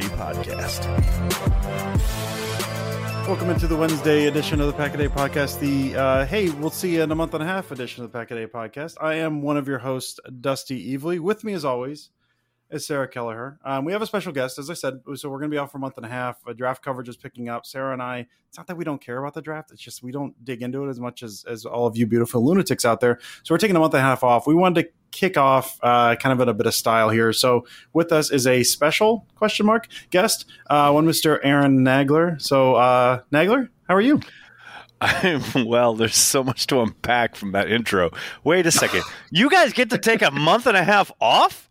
Podcast. Welcome into the Wednesday edition of the Pack a Day Podcast. The uh, hey, we'll see you in a month and a half edition of the Pack a Day Podcast. I am one of your hosts, Dusty Evely. With me, as always, is Sarah Kelleher. Um, we have a special guest, as I said, so we're going to be off for a month and a half. A draft coverage is picking up. Sarah and I. It's not that we don't care about the draft; it's just we don't dig into it as much as as all of you beautiful lunatics out there. So we're taking a month and a half off. We wanted to kick off uh, kind of in a bit of style here. So with us is a special question mark guest, uh, one Mister Aaron Nagler. So uh, Nagler, how are you? I'm well. There's so much to unpack from that intro. Wait a second. you guys get to take a month and a half off?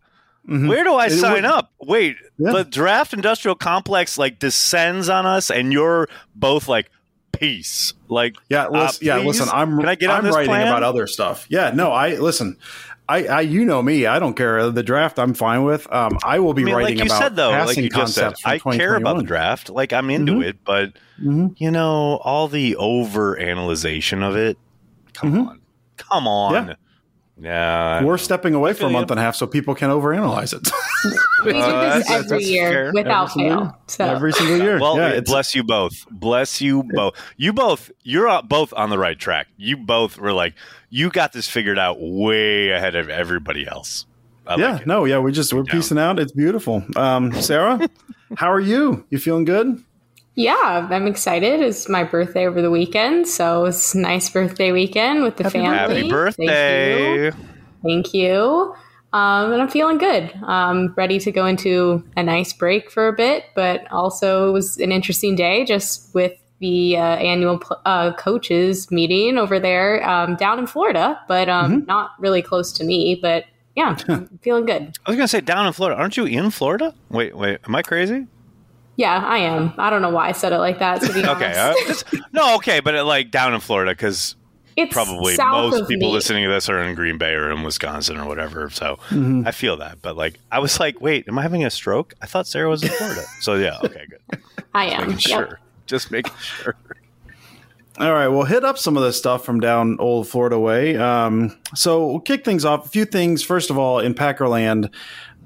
Mm-hmm. Where do I it sign would, up? Wait, yeah. the draft industrial complex like descends on us, and you're both like, peace. Like, yeah, listen, uh, yeah. Listen, I'm Can I get I'm writing plan? about other stuff. Yeah, no, I listen. I, I, you know me. I don't care the draft. I'm fine with. Um, I will be I mean, writing like about said, though, passing like concepts. I care about the draft. Like I'm into mm-hmm. it, but mm-hmm. you know, all the over analyzation of it. Come mm-hmm. on, come on. Yeah. Yeah, we're stepping away for a month and a half so people can overanalyze it. we do uh, this every year without every fail. So. Every single year. Well, yeah, bless you both. Bless you both. You both. You're both on the right track. You both were like, you got this figured out way ahead of everybody else. I yeah. Like no. Yeah. We just we're piecing out. It's beautiful. Um, Sarah, how are you? You feeling good? Yeah, I'm excited. It's my birthday over the weekend, so it's a nice birthday weekend with the Happy family. Happy birthday! Thank you. Thank you. Um, and I'm feeling good. Um, ready to go into a nice break for a bit, but also it was an interesting day just with the uh, annual uh, coaches meeting over there um, down in Florida, but um, mm-hmm. not really close to me. But yeah, I'm feeling good. I was gonna say down in Florida. Aren't you in Florida? Wait, wait, am I crazy? Yeah, I am. I don't know why I said it like that. To be okay, uh, just, no, okay, but it, like down in Florida because it's probably most people me. listening to this are in Green Bay or in Wisconsin or whatever. So mm-hmm. I feel that, but like I was like, wait, am I having a stroke? I thought Sarah was in Florida. so yeah, okay, good. I am. Just yep. sure. Just making sure. All right, we'll hit up some of this stuff from down old Florida way. Um, so we'll kick things off. A few things. First of all, in Packerland,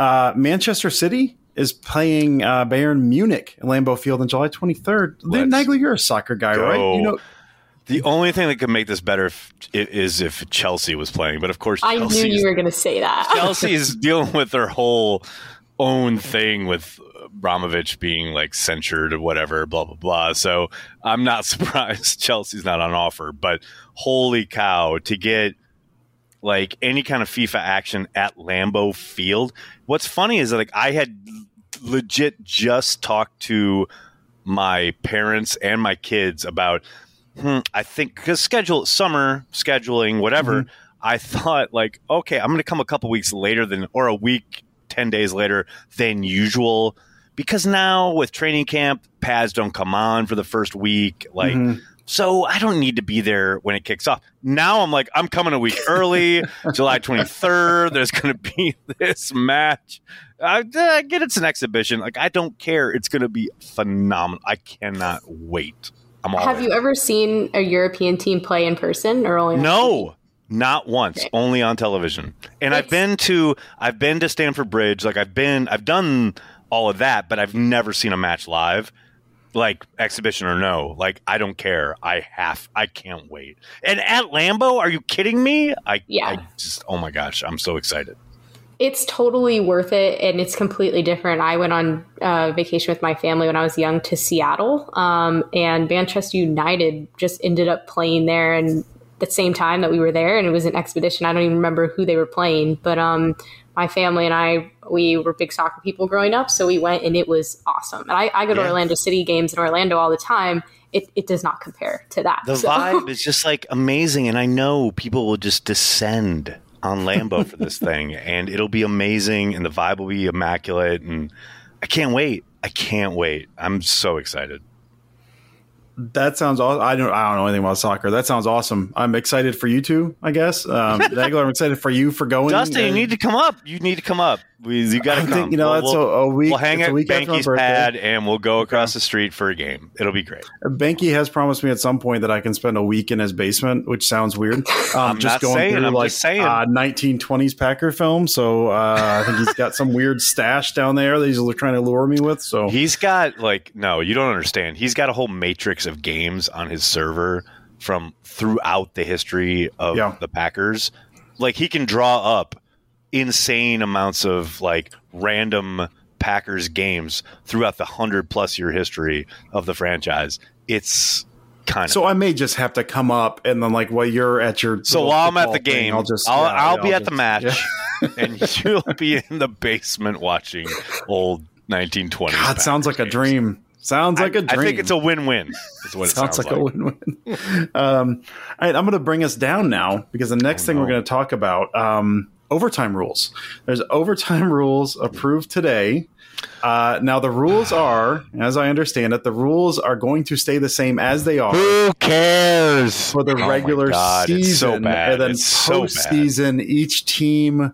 uh, Manchester City is playing uh, Bayern Munich at Lambeau Field on July 23rd. Let's Nagler, you're a soccer guy, go. right? You know. The only thing that could make this better if, is if Chelsea was playing, but of course, I knew you were going to say that. Chelsea is dealing with their whole own thing with Abramovich being like censured or whatever, blah blah blah. So I'm not surprised Chelsea's not on offer. But holy cow, to get like any kind of FIFA action at Lambeau Field. What's funny is that like I had legit just talked to my parents and my kids about hmm, I think because schedule summer scheduling whatever. Mm-hmm. I thought like okay, I'm going to come a couple weeks later than or a week, ten days later than usual because now with training camp, pads don't come on for the first week. Like mm-hmm. So I don't need to be there when it kicks off. Now I'm like, I'm coming a week early, July 23rd. There's going to be this match. I, I, get it's an exhibition. Like I don't care. It's going to be phenomenal. I cannot wait. I'm all Have you ever seen a European team play in person or only? No, Not once, only on television. And I've been to I've been to Stamford Bridge, like I've been I've done all of that, but I've never seen a match live. Like exhibition or no, like I don't care. I have I can't wait. And at Lambeau, are you kidding me? I Yeah. I just oh my gosh, I'm so excited. it's totally worth it and it's completely different i went on uh, vacation with my family when i was young to seattle um, and manchester united just ended up playing there and the same time that we were there and it was an expedition i don't even remember who they were playing but um, my family and i we were big soccer people growing up so we went and it was awesome and i, I go to Yeah. orlando city games in orlando all the time it, it does not compare to that The So- vibe is just like amazing, and I know people will just descend on Lambeau for this thing, and it'll be amazing, and the vibe will be immaculate, and I can't wait. I can't wait. I'm so excited. That sounds awesome. I don't. I don't know anything about soccer. That sounds awesome. I'm excited for you two. I guess. Um, Nagler, I'm excited for you for going. Dustin, you need to come up. You need to come up. We, you got to come. think you know We'll- a, a week. we'll hang at a week after Banky's pad, and we'll go across the street for a game. It'll be great. Banky has promised me at some point that I can spend a week in his basement, which sounds weird. Um, I'm just going saying, through I'm like. Uh, 1920s Packer film. So uh, I think he's got some weird stash down there that he's trying to lure me with. So He's got like no, you don't understand. He's got a whole matrix of games on his server from throughout the history of Yeah. the Packers. Like he can draw up insane amounts of like random Packers games throughout the 100 plus year history of the franchise. It's kind of so I may just have to come up and then like while you're at your So while I'm at the thing, game, I'll just I'll, yeah, I'll yeah, be at the match, yeah. and you'll be in the basement watching old 1920s. God, sounds like a dream. Sounds like a I, dream. I think it's a win-win. Is what it sounds, sounds, like, a win-win. um, all right, I'm going to bring us down now because the next Oh, thing we're going to talk about um, overtime rules. There's overtime rules approved today. Uh, now the rules are, as I understand it, the rules are going to stay the same as they are Who cares for the Oh regular God, season, so bad. and then it's so each team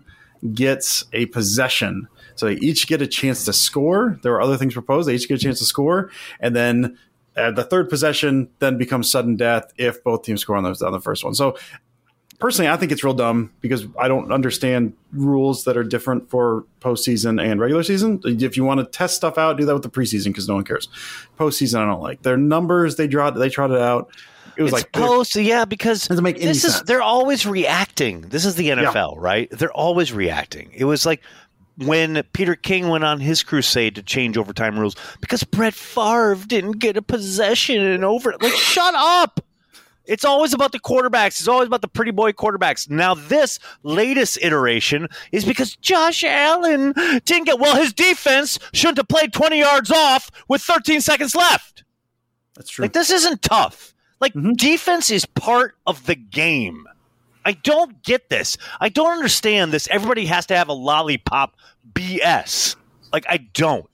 gets a possession. So they each get a chance to score. There are other things proposed. They each get a chance to score, and then uh, the third possession then becomes sudden death if both teams score on the, on the first one. So personally, I think it's real dumb because I don't understand rules that are different for postseason and regular season. If you want to test stuff out, do that with the preseason because no one cares. Postseason, I don't like their numbers. They draw. They trotted out. It was It's like post, yeah, because Doesn't make any this is sense. they're always reacting. This is the NFL, right? They're always reacting. It was like when Peter King went on his crusade to change overtime rules because Brett Favre didn't get a possession in over. Like, shut up! It's always about the quarterbacks. It's always about the pretty boy quarterbacks. Now, this latest iteration is because Josh Allen didn't get well. His defense shouldn't have played 20 yards off with 13 seconds left. that's true. Like this isn't tough. Like Mhm. defense is part of the game. I don't get this. I don't understand this. Everybody has to have a lollipop BS. Like I don't.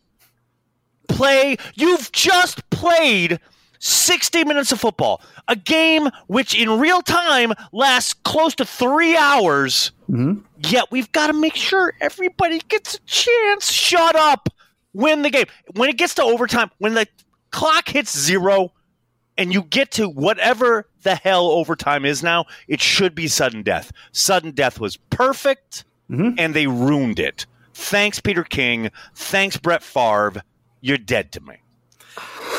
Play. You've just played 60 minutes of football. A game which in real time lasts close to 3 hours. Mhm. Yet we've got to make sure everybody gets a chance. Shut up. Win the game. When it gets to overtime, when the clock hits zero and you get to whatever the hell overtime is now, it should be sudden death. Sudden death was perfect Mhm. and they ruined it. Thanks, Peter King. Thanks, Brett Favre. You're dead to me.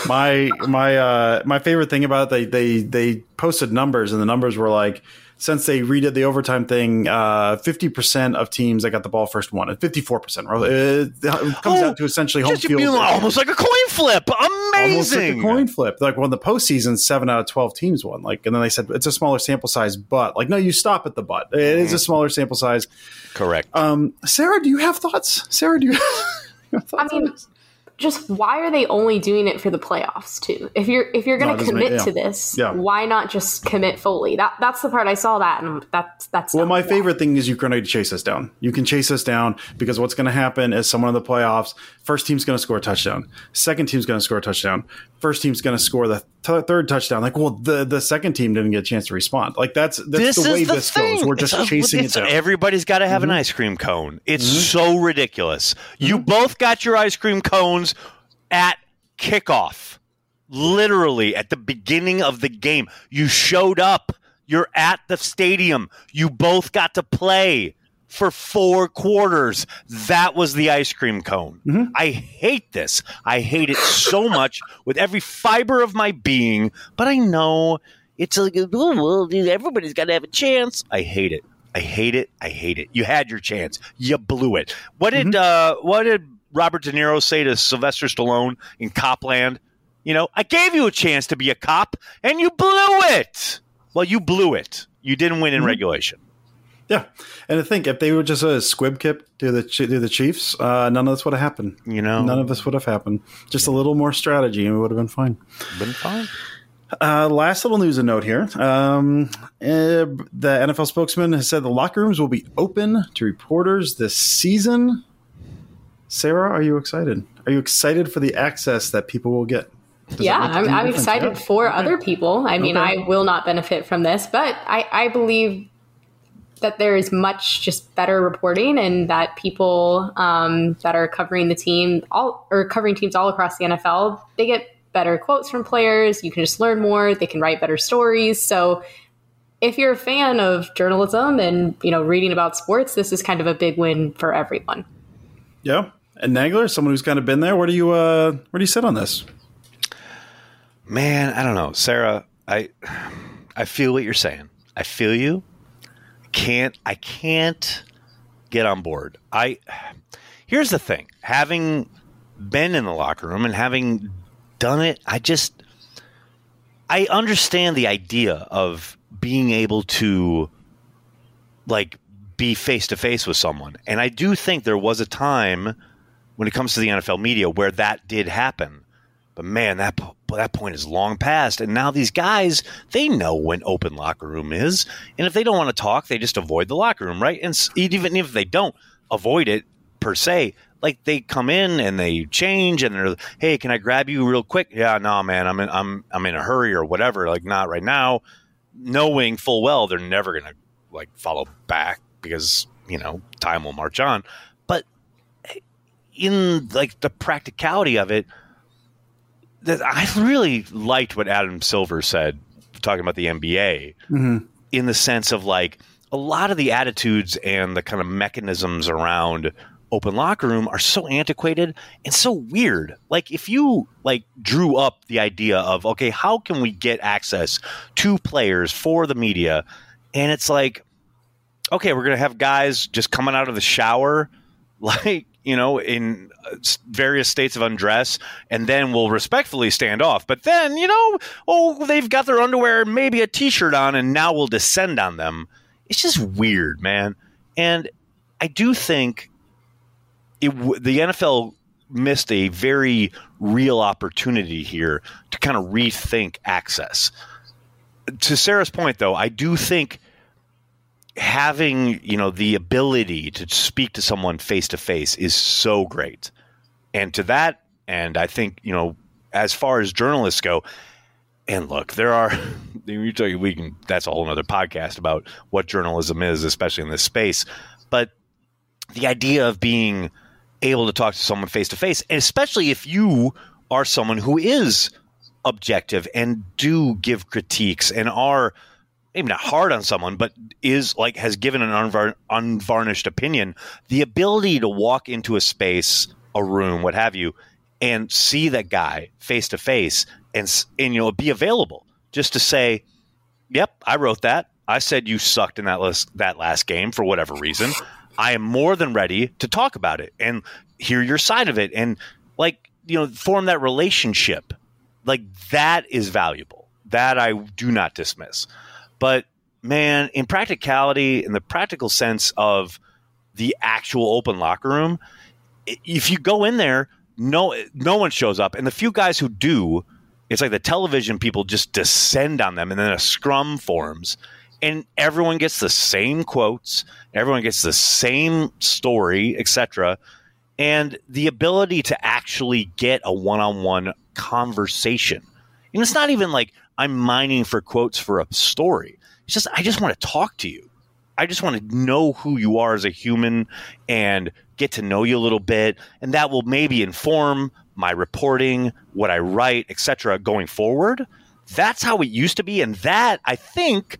My my uh my favorite thing about it, they they they posted numbers and the numbers were like since they redid the overtime thing, uh, fifty percent of teams that got the ball first won, and fifty-four percent. It comes Oh, down to essentially home Just field, you- almost like a coin flip. almost Amazing. like a coin flip. Like when the postseason, seven out of twelve teams won. Like, and then they said it's a smaller sample size, but like, no, you stop at the but. It is Mm-hmm. a smaller sample size. Correct. Um, Sarah, do you have thoughts? Sarah, do you? you have I thoughts on mean, this? Just why are they only doing it for the playoffs too? If you're if you're going to doesn't commit make- yeah. to this, Yeah. why not just commit fully? That that's the part I saw that and that's that's Well, my why. favorite thing is you're going to chase us down. You can chase us down because what's going to happen is someone in the playoffs, first team's going to score a touchdown, second team's going to score a touchdown, first team's going to score the th- third touchdown. Like, well, the the second team didn't get a chance to respond. Like that's that's this the way the this thing. goes. We're just It's a- chasing it down. Mm-hmm. Everybody's got to have an ice cream cone. It's so ridiculous. You both got your ice cream at kickoff. Literally at the beginning of the game, you showed up You're at the stadium. You both got to play for four quarters. That was the ice cream cone. Mhm. I hate this. I hate it so much with every fiber of my being, but I know it's like, well, everybody's got to have a chance. I hate it. I hate it. I hate it. You had your chance. You blew it. What did uh, what did Robert De Niro say to Sylvester Stallone in Cop Land? You know, I gave you a chance to be a cop, and you blew it. Well, you blew it. You didn't win in Mhm. regulation. Yeah, and I think if they were just a squib kick to the to the Chiefs, uh, none of this would have happened. You know, None of this would have happened. Just a little more strategy, and we would have been fine. been fine. Uh, last little news and note here. Um, uh, the NFL spokesman has said the locker rooms will be open to reporters this season. Sarah, are you excited? Are you excited for the access that people will get? Does yeah, I'm, I'm excited Yeah. for Okay. other people. I mean, Okay. I will not benefit from this, but I, I believe that there is much just better reporting and that people um, that are covering the team all or covering teams all across the NFL, they get better quotes from players. You can just learn more. They can write better stories. So if you're a fan of journalism and you know reading about sports, this is kind of a big win for everyone. Yeah, and Nagler, someone who's kind of been there. Where do you uh, where do you sit on this? Man, I don't know, Sarah. I I feel what you're saying. I feel you. Can't I can't get on board. I here's the thing. Having been in the locker room and having done it, I just I understand the idea of being able to like be face to face with someone. And I do think there was a time when it comes to the NFL media where that did happen. But man, that that point is long past, and now these guys they know when open locker room is, and if they don't want to talk, they just avoid the locker room, right? And even if they don't avoid it per se, like they come in and they change, and they're, hey, can I grab you real quick? Yeah, no, man, I'm in, I'm I'm in a hurry or whatever. Like not right now, knowing full well they're never gonna like follow back because you know time will march on, in like the practicality of it that I really liked what Adam Silver said talking about the NBA Mhm. in the sense of like a lot of the attitudes and the kind of mechanisms around open locker room are so antiquated and so weird. Like if you like drew up the idea of okay, how can we get access to players for the media and it's like okay, we're going to have guys just coming out of the shower like you know, in uh, various states of undress, and then we'll respectfully stand off. But then, you know, oh, they've got their underwear, maybe a t-shirt on, and now we'll descend on them. It's just weird, man. And I do think it the NFL missed a very real opportunity here to kind of rethink access. To Sarah's point, though, I do think having you know the ability to speak to someone face to face is so great. And to that and i think you know as far as journalists go and look there are you you we can that's a whole other podcast about what journalism is especially in this space. But the idea of being able to talk to someone face to face especially if you are someone who is objective and do give critiques and are maybe not hard on someone, but is like has given an unvar- unvarnished opinion, the ability to walk into a space, a room, what have you, and see that guy face to face and and you know be available just to say, "Yep, I wrote that. I said you sucked in that last that last game for whatever reason. I am more than ready to talk about it and hear your side of it and like you know form that relationship. Like that is valuable. That I do not dismiss." But man, in practicality, in the practical sense of the actual open locker room, if you go in there, no no one shows up, and the few guys who do, it's like the television people just descend on them, and then a scrum forms, and everyone gets the same quotes, everyone gets the same story, etc. And the ability to actually get a one-on-one conversation, and it's not even like I'm mining for quotes for a story. It's just I just want to talk to you. I just want to know who you are as a human and get to know you a little bit, and that will maybe inform my reporting, what I write, etc. going forward. That's how it used to be, and that I think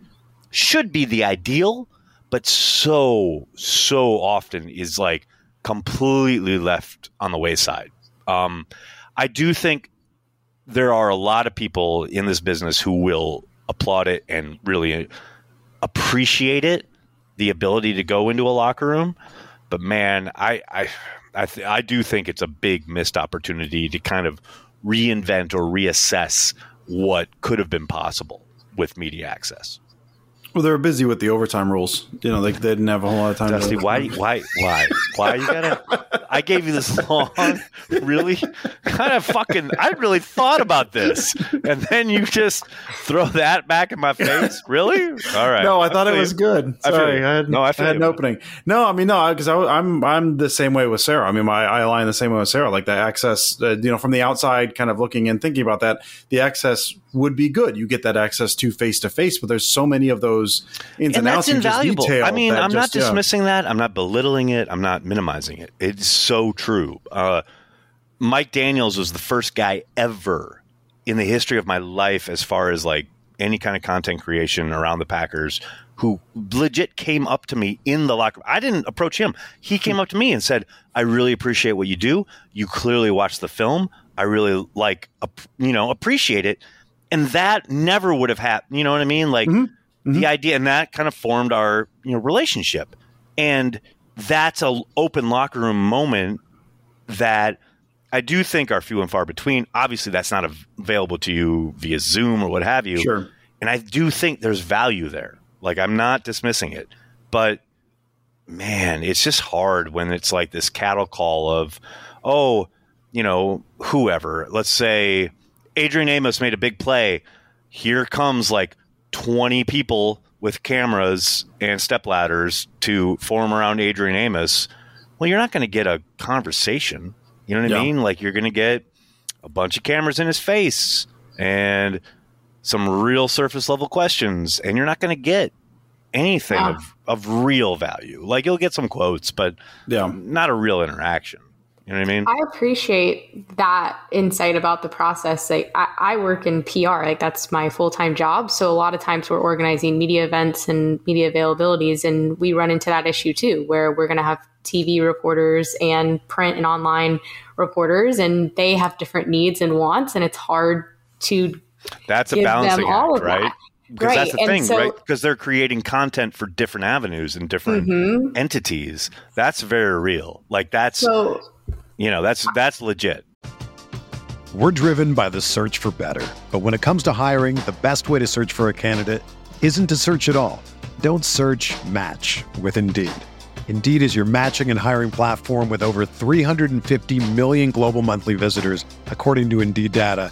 should be the ideal, but so so often is like completely left on the wayside. Um, I do think there are a lot of people in this business who will applaud it and really appreciate it, the ability to go into a locker room. But man, I I I, th- I do think it's a big missed opportunity to kind of reinvent or reassess what could have been possible with media access. Well, they were busy with the overtime rules. You know, they, they didn't have a whole lot of time. Dusty, why, why, why, why you gotta? I gave you this long, really kind of fucking. I really thought about this, and then you just throw that back in my face. Really? All right. No, I thought it was you. good. Sorry, I, I, had no, I, I had an opening. No, I mean no, because I'm I'm the same way with Sarah. I mean, my I align the same way with Sarah. Like the access, uh, you know, from the outside, kind of looking and thinking about that, the access would be good. You get that access to face to face, but there's so many of those ins and, and outs invaluable. I mean, I'm just, not dismissing yeah. that. I'm not belittling it. I'm not minimizing it. It's so true. Uh, Mike Daniels was the first guy ever in the history of my life, as far as like any kind of content creation around the Packers, who legit came up to me in the locker room. I didn't approach him. He came up to me and said, "I really appreciate what you do. You clearly watch the film. I really like, you know, appreciate it." And that never would have happened. You know what I mean? Like mm-hmm. Mm-hmm. the idea, and that kind of formed our you know relationship, and that's a open locker room moment that I do think are few and far between. Obviously, that's not available to you via Zoom or what have you. Sure. And I do think there's value there. Like I'm not dismissing it, but man, it's just hard when it's like this cattle call of, oh, you know, whoever. Let's say Adrian Amos made a big play. Here comes like 20 people with cameras and step ladders to form around Adrian Amos. Well, you're not going to get a conversation. You know what yeah. I mean? Like you're going to get a bunch of cameras in his face and some real surface level questions, and you're not going to get anything yeah. of, of real value. Like you'll get some quotes, but yeah. not a real interaction. You know what I mean? I appreciate that insight about the process. Like I, I work in PR, like that's my full time job. So a lot of times we're organizing media events and media availabilities, and we run into that issue too, where we're going to have TV reporters and print and online reporters, and they have different needs and wants, and it's hard to that's a balancing act, right? That. Because right. that's the and thing, so, right? Because they're creating content for different avenues and different mm-hmm. entities. That's very real. Like that's so you know, that's that's legit. We're driven by the search for better. But when it comes to hiring, the best way to search for a candidate isn't to search at all. Don't search, match with Indeed. Indeed is your matching and hiring platform with over 350 million global monthly visitors, according to Indeed data,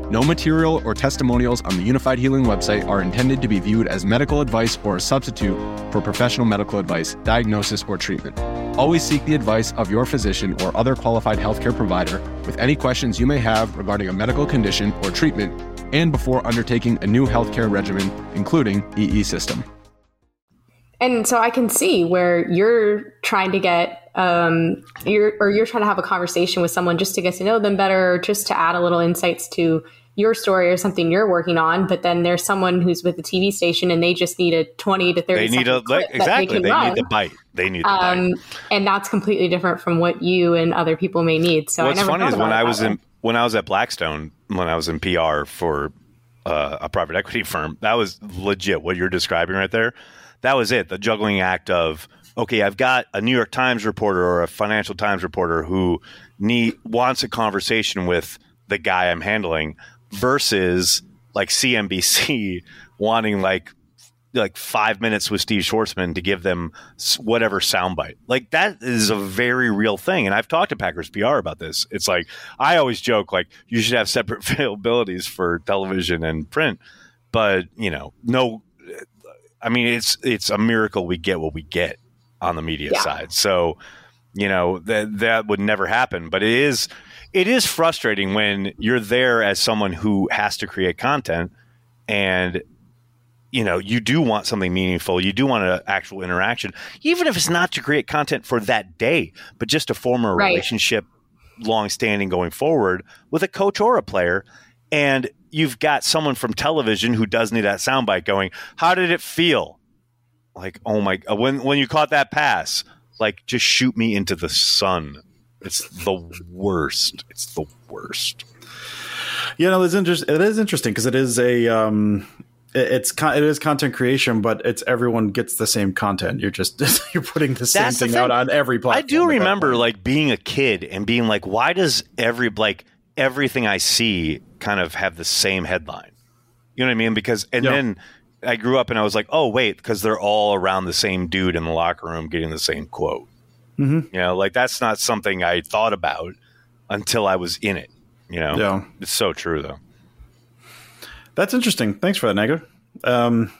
No material or testimonials on the Unifyd Healing website are intended to be viewed as medical advice or a substitute for professional medical advice, diagnosis, or treatment. Always seek the advice of your physician or other qualified healthcare provider with any questions you may have regarding a medical condition or treatment and before undertaking a new healthcare regimen, including EE system. And so I can see where you're trying to get um you're or you're trying to have a conversation with someone just to get to know them better, just to add a little insights to your story or something you're working on, but then there's someone who's with the TV station and they just need a 20 to 30 They need a like, exactly. They, they need the bite. They need the um, bite. and that's completely different from what you and other people may need. So What's I never funny is when I was in when I was at Blackstone, when I was in PR for uh, a private equity firm, that was legit. What you're describing right there, that was it. The juggling act of okay, I've got a New York Times reporter or a Financial Times reporter who need wants a conversation with the guy I'm handling versus like CNBC wanting like like five minutes with Steve Schwarzman to give them whatever soundbite. Like that is a very real thing. And I've talked to Packers PR about this. It's like I always joke like you should have separate availabilities for television and print, but you know, no. I mean, it's it's a miracle we get what we get on the media Yeah. side. So you know that that would never happen. But it is it is frustrating when you're there as someone who has to create content and you know you do want something meaningful. You do want an actual interaction even if it's not to create content for that day but just to form a Right. relationship long standing going forward with a coach or a player. And you've got someone from television who does need that soundbite going how did it feel? Like oh my when when you caught that pass like just shoot me into the sun it's the worst it's the worst Yeah, no, it's interest- It is interesting because it is a um, it- it's con- it is content creation, but it's everyone gets the same content. You're just you're putting the same That's the thing, thing. out on every platform. I do remember like being a kid and being like, why does every like everything I see kind of have the same headline? You know what I mean? Because and Yeah. then I grew up and I was like, oh wait, because they're all around the same dude in the locker room getting the same quote. Mhm. You know, like that's not something I thought about until I was in it. You know, Yeah. it's so true though. That's interesting. Thanks for that, Naga. Um,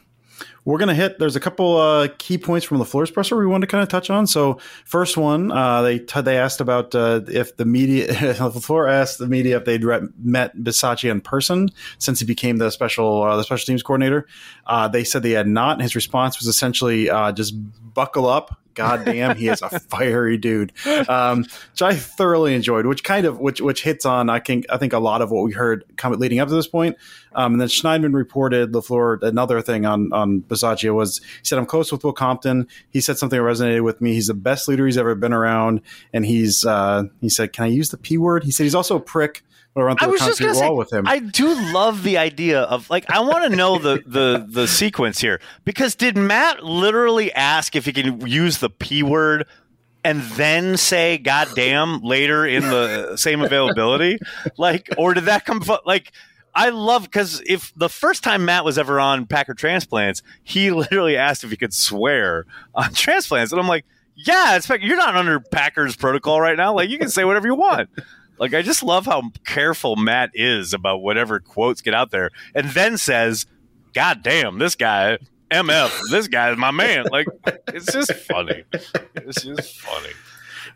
we're gonna hit. There's a couple uh, key points from Lafleur presser we wanted to kind of touch on. So, first one, uh, they t- they asked about uh, if the media. the floor asked the media if they'd re- met Bisaccia in person since he became the special uh, the special teams coordinator. Uh, they said they had not. and His response was essentially uh, just buckle up. God damn, he is a fiery dude, um, which I thoroughly enjoyed. Which kind of which which hits on I think I think a lot of what we heard coming leading up to this point. Um, and then Schneidman reported Lafleur another thing on on Bisaccia was he said I'm close with Will Compton. He said something that resonated with me. He's the best leader he's ever been around, and he's uh, he said, "Can I use the p word?" He said he's also a prick. We'll run I through was a just concrete gonna say, with him. I do love the idea of like I want to know the the the sequence here because did Matt literally ask if he can use the p word and then say "God damn" later in the same availability, like, or did that come like? I love because if the first time Matt was ever on Packer Transplants, he literally asked if he could swear on transplants, and I'm like, yeah, it's you're not under Packers protocol right now. Like you can say whatever you want. Like I just love how careful Matt is about whatever quotes get out there, and then says, "God damn, this guy." MF, this guy is my man. Like, it's just funny. It's just funny.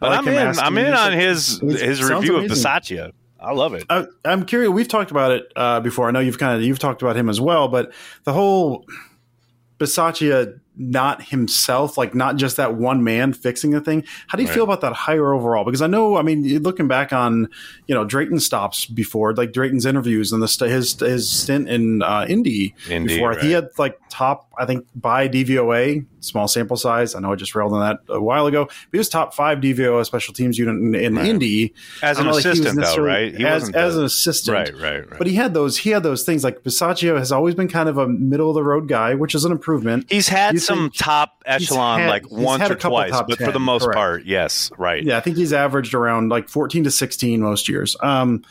But like I'm in. I'm in on his his review of amazing. Bisaccia. I love it. I, I'm curious. We've talked about it uh, before. I know you've kind of you've talked about him as well, but the whole Bisaccia not himself, like not just that one man fixing the thing. How do you Right. feel about that hire overall? Because I know, I mean, looking back on you know Drayton stops before, like Drayton's interviews and the st- his his stint in uh, Indy, Indy, before he had like top, I think by DVOA, small sample size. I know I just railed on that a while ago, but he was top five DVOA special teams unit in, in Right. Indy As an don't like, assistant, though, right? He as, wasn't as the- an assistant, Right, right, right. But he had those. He had those things like Bisaccia has always been kind of a middle of the road guy, which is an improvement. He's had You some top echelon had- like once or twice, but for the most correct. part, yes, right. Yeah, I think he's averaged around like fourteen to sixteen most years. Um,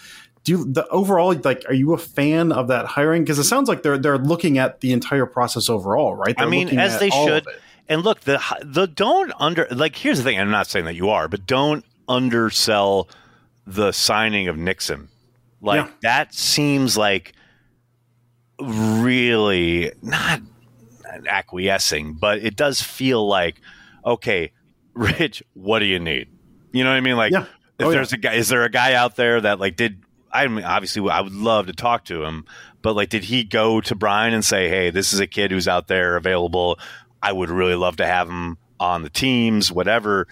do you, the overall like? Are you a fan of that hiring? Because it sounds like they're they're looking at the entire process overall, right? I They're mean, as they should. And look, the the don't under like here's the thing. I'm not saying that you are, but don't undersell the signing of Nixon. Like Yeah. that seems like really not acquiescing, but it does feel like, okay, Rich, what do you need? You know what I mean? Like, Yeah. if Oh, yeah. there's a guy, is there a guy out there that like did? I mean, obviously, I would love to talk to him, but like, did he go to Brian and say, "Hey, this is a kid who's out there available. I would really love to have him on the teams, whatever."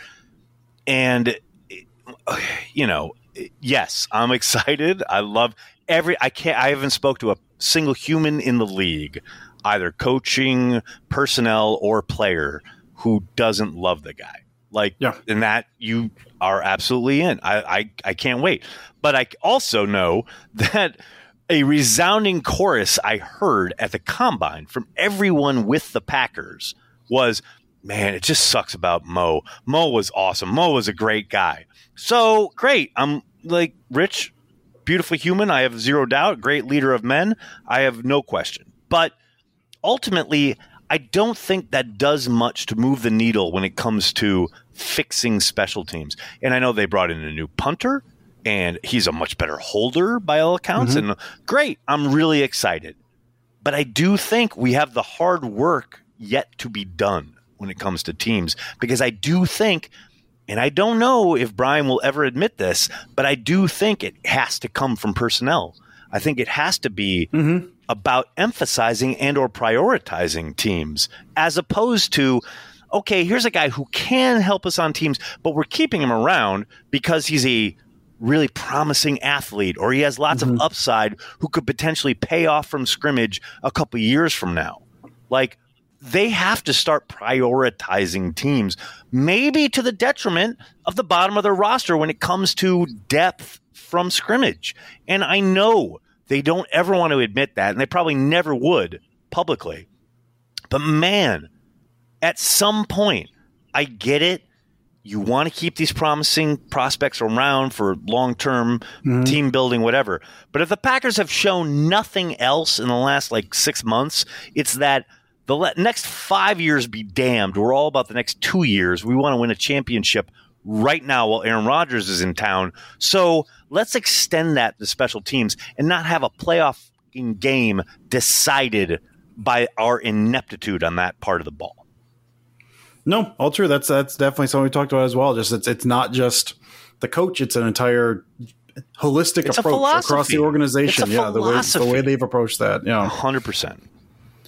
And you know, yes, I'm excited. I love every. I can't. I haven't spoke to a single human in the league, either coaching, personnel, or player, who doesn't love the guy. Like, Yeah. and that you are absolutely in. I, I, I can't wait. But I also know that a resounding chorus I heard at the combine from everyone with the Packers was, man, it just sucks about Mo. Mo was awesome. Mo was a great guy. So great. I'm like, Rich, beautiful human. I have zero doubt. Great leader of men. I have no question. But ultimately, I don't think that does much to move the needle when it comes to fixing special teams. And I know they brought in a new punter, and he's a much better holder by all accounts. Mm-hmm. And great, I'm really excited. But I do think we have the hard work yet to be done when it comes to teams because I do think. And I don't know if Brian will ever admit this, but I do think it has to come from personnel. I think it has to be mm-hmm. about emphasizing and or prioritizing teams as opposed to okay here's a guy who can help us on teams but we're keeping him around because he's a really promising athlete or he has lots of mm-hmm. upside who could potentially pay off from scrimmage a couple years from now. Like they have to start prioritizing teams maybe to the detriment of the bottom of their roster when it comes to depth from scrimmage and i know they don't ever want to admit that, and they probably never would publicly. But man, at some point, I get it. You want to keep these promising prospects around for long term mm-hmm. team building, whatever. But if the Packers have shown nothing else in the last like six months, it's that the le- next five years be damned. We're all about the next two years. We want to win a championship right now while Aaron Rodgers is in town. So let's extend that to special teams and not have a playoff game decided by our ineptitude on that part of the ball. No, all true. That's that's definitely something we talked about as well. Just it's it's not just the coach; it's an entire holistic It's approach across the organization. Yeah, the way the way they've approached that. Yeah, 100%.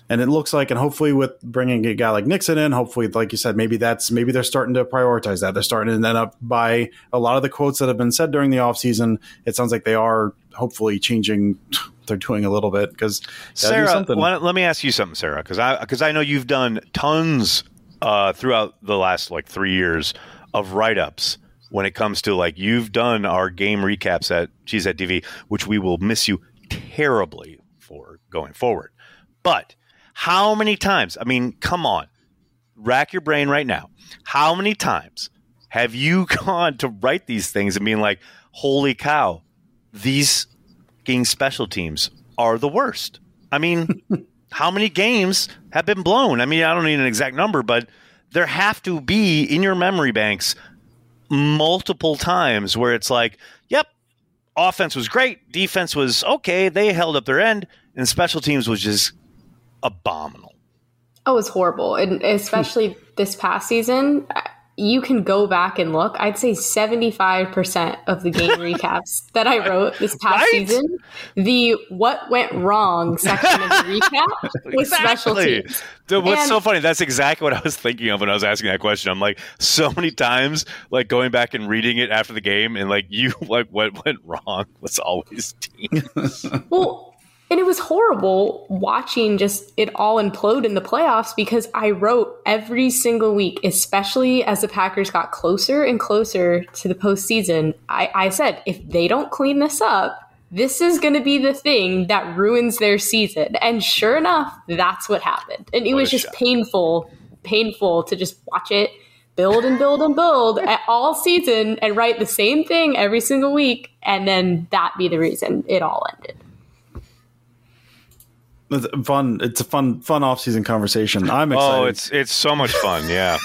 And it looks like, and hopefully with bringing a guy like Nixon in, hopefully, like you said, maybe that's maybe they're starting to prioritize that. They're starting to end up by a lot of the quotes that have been said during the offseason. It sounds like they are hopefully changing. They're doing a little bit because Sarah, something. let me ask you something, Sarah, because I because I know you've done tons uh, throughout the last like three years of write ups when it comes to like you've done our game recaps at CheeseheadTV, which we will miss you terribly for going forward. But how many times? I mean, come on, rack your brain right now. How many times have you gone to write these things and being like, "Holy cow, these fucking special teams are the worst. I mean, how many games have been blown? I mean, I don't need an exact number, but there have to be in your memory banks multiple times where it's like, yep, offense was great, defense was okay, they held up their end, and special teams was just abominable. Oh, it was horrible. And especially this past season, you can go back and look. I'd say 75% of the game recaps that I wrote this past Right? season, the what went wrong section of the recap was special Exactly. teams. Dude, what's And- so funny? That's exactly what I was thinking of when I was asking that question. I'm like, so many times, like going back and reading it after the game, and like you, like what went wrong was always teams. Well, and it was horrible watching just it all implode in the playoffs because I wrote every single week, especially as the Packers got closer and closer to the postseason. I, I said, if they don't clean this up, this is going to be the thing that ruins their season. And sure enough, that's what happened. And it What was just shot. painful, painful to just watch it build and build and build at all season and write the same thing every single week. And then that be the reason it all ended. It's fun. It's a fun, fun off-season conversation. I'm excited. oh, it's it's so much fun. Yeah.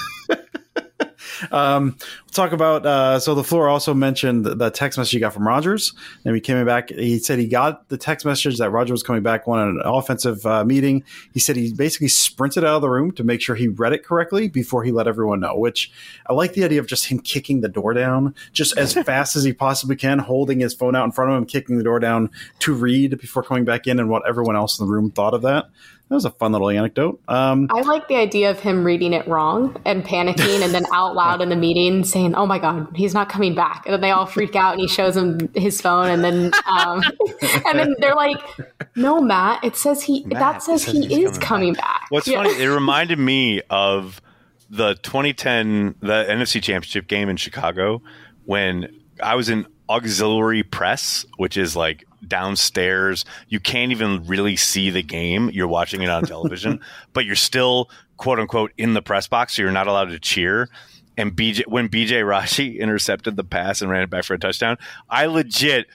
Um, talk about uh, so Lafleur also mentioned the text message he got from Rodgers, and he came back. He said he got the text message that Rodgers was coming back on an offensive uh, meeting. He said he basically sprinted out of the room to make sure he read it correctly before he let everyone know. Which I like the idea of just him kicking the door down just as fast as he possibly can, holding his phone out in front of him, kicking the door down to read before coming back in, and what everyone else in the room thought of that that was a fun little anecdote. Um, I like the idea of him reading it wrong and panicking, and then out loud in the meeting saying, "Oh my god, he's not coming back!" And then they all freak out, and he shows them his phone, and then um, and then they're like, "No, Matt, it says he Matt, that says, says he is coming, coming back. back." What's yeah. funny? It reminded me of the 2010 the NFC Championship game in Chicago when I was in auxiliary press, which is like downstairs. You can't even really see the game. You're watching it on television, but you're still quote unquote in the press box, so you're not allowed to cheer. And BJ when BJ Raji intercepted the pass and ran it back for a touchdown, I legit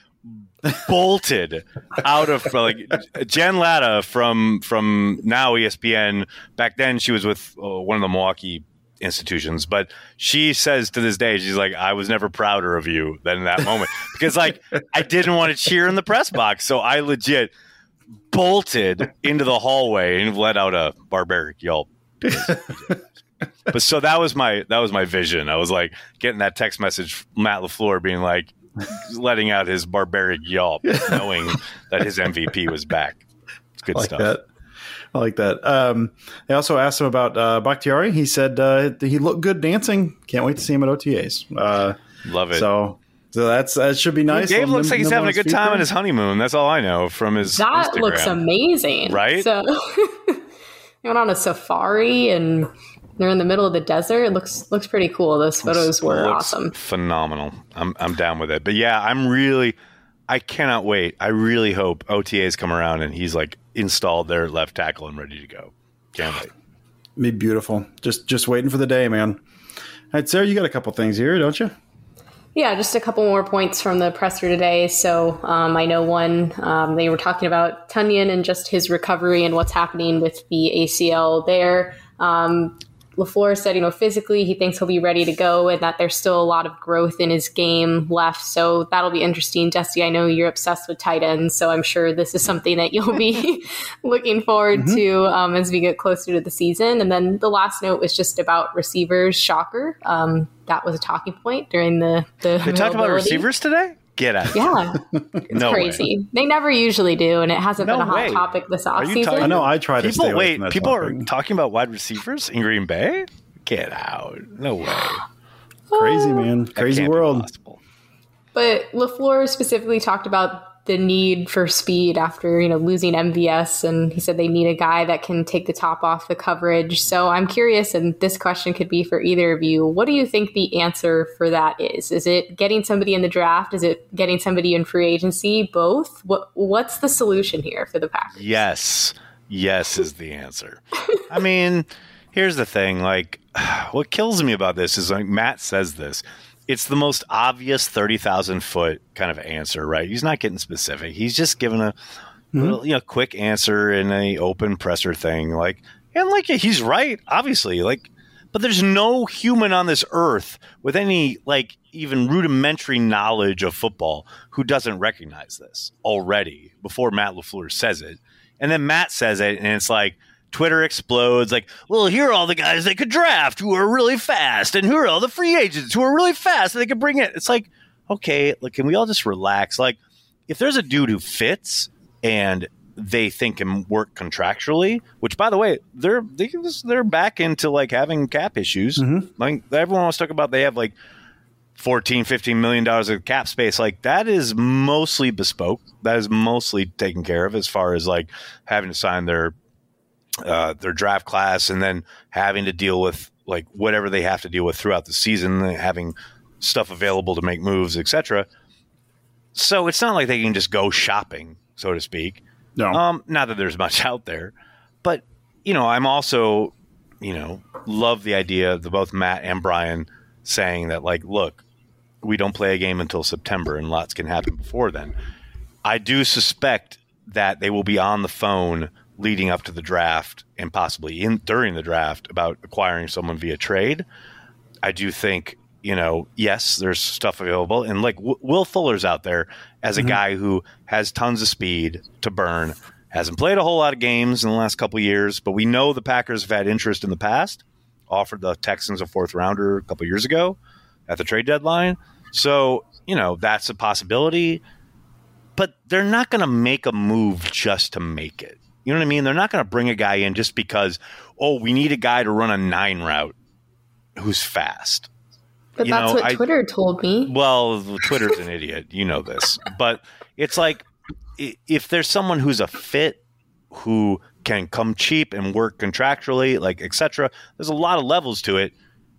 bolted out of like Jen Lada from from now ESPN. Back then, she was with uh, one of the Milwaukee institutions, but she says to this day, she's like, I was never prouder of you than that moment because like I didn't want to cheer in the press box, so I legit bolted into the hallway and let out a barbaric yelp. but so that was my that was my vision. I was like getting that text message, Matt Lafleur being like letting out his barbaric yelp, knowing that his MVP was back. It's good like stuff. That. I like that. Um, they also asked him about uh, Bakhtiari. He said uh, he looked good dancing. Can't wait to see him at OTAs. Uh, Love it. So, so that's that should be nice. Gabe looks like he's having a good time on his honeymoon. That's all I know from his. That Instagram. looks amazing, right? So, he went on a safari and they're in the middle of the desert. It looks looks pretty cool. Those photos were awesome. Phenomenal. I'm I'm down with it. But yeah, I'm really I cannot wait. I really hope OTAs come around and he's like installed their left tackle and ready to go. Can't wait. Be beautiful. Just just waiting for the day, man. All right, Sarah, you got a couple things here, don't you? Yeah, just a couple more points from the presser today. So um, I know one, um, they were talking about Tonyan and just his recovery and what's happening with the ACL there. Um, LaFleur said, you know, physically he thinks he'll be ready to go and that there's still a lot of growth in his game left. So that'll be interesting. Dusty, I know you're obsessed with tight ends, so I'm sure this is something that you'll be looking forward mm-hmm. to um, as we get closer to the season. And then the last note was just about receivers. Shocker. Um, that was a talking point during the the. They talked about receivers today. Get out. Yeah. It's no crazy. Way. They never usually do, and it hasn't no been a hot way. topic this offseason. I know I try to people, wait, people topic. are talking about wide receivers in Green Bay? Get out. No way. crazy, man. Crazy world. But LaFleur specifically talked about the need for speed after you know losing MVS, and he said they need a guy that can take the top off the coverage. So I'm curious, and this question could be for either of you. What do you think the answer for that is? Is it getting somebody in the draft? Is it getting somebody in free agency? Both. What What's the solution here for the Packers? Yes, yes is the answer. I mean, here's the thing. Like, what kills me about this is like Matt says this it's the most obvious 30,000 foot kind of answer, right? He's not getting specific. He's just giving a mm-hmm. little, you know, quick answer in a open presser thing. Like, and like, he's right, obviously. Like, but there's no human on this earth with any, like, even rudimentary knowledge of football who doesn't recognize this already before Matt LaFleur says it. And then Matt says it, and it's like, Twitter explodes like, well, here are all the guys they could draft who are really fast, and who are all the free agents who are really fast that they could bring in. It's like, okay, like, can we all just relax? Like, if there's a dude who fits and they think can work contractually, which by the way, they're they, they're back into like having cap issues. Mm-hmm. Like everyone wants to talk about they have like 14 15 million dollars of cap space like that is mostly bespoke that is mostly taken care of as far as like having to sign their uh, their draft class and then having to deal with like whatever they have to deal with throughout the season, having stuff available to make moves, etc. So it's not like they can just go shopping, so to speak. No, um, not that there's much out there, but you know, I'm also, you know, love the idea of the, both Matt and Brian saying that like, look, we don't play a game until September, and lots can happen before then. I do suspect that they will be on the phone leading up to the draft and possibly in during the draft about acquiring someone via trade. I do think you know, yes, there's stuff available, and like w- Will Fuller's out there as a mm-hmm. guy who has tons of speed to burn. Hasn't played a whole lot of games in the last couple years, but we know the Packers have had interest in the past. Offered the Texans a fourth rounder a couple years ago at the trade deadline, so you know that's a possibility. But they're not going to make a move just to make it. You know what I mean? They're not going to bring a guy in just because, oh, we need a guy to run a nine route who's fast. But you that's know, what I, Twitter told me. Well, Twitter's an idiot. You know this. But it's like if there's someone who's a fit who can come cheap and work contractually, like etc. There's a lot of levels to it.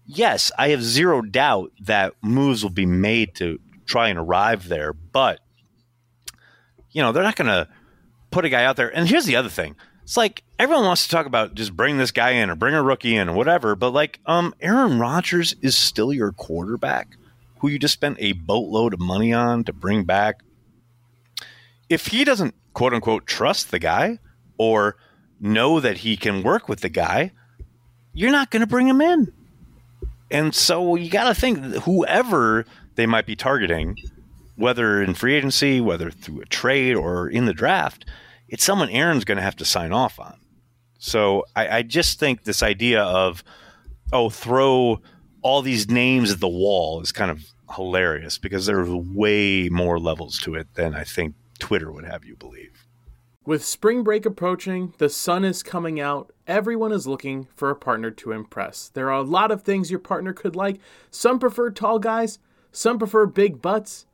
Yes, I have zero doubt that moves will be made to try and arrive there, but you know, they're not going to put a guy out there. And here's the other thing. It's like everyone wants to talk about just bring this guy in or bring a rookie in or whatever, but like um Aaron Rodgers is still your quarterback who you just spent a boatload of money on to bring back. If he doesn't quote unquote trust the guy or know that he can work with the guy, you're not going to bring him in. And so you got to think whoever they might be targeting, whether in free agency, whether through a trade or in the draft, it's someone Aaron's going to have to sign off on. So I, I, just think this idea of oh throw all these names at the wall is kind of hilarious because there's way more levels to it than I think Twitter would have you believe. With spring break approaching, the sun is coming out. Everyone is looking for a partner to impress. There are a lot of things your partner could like. Some prefer tall guys, some prefer big butts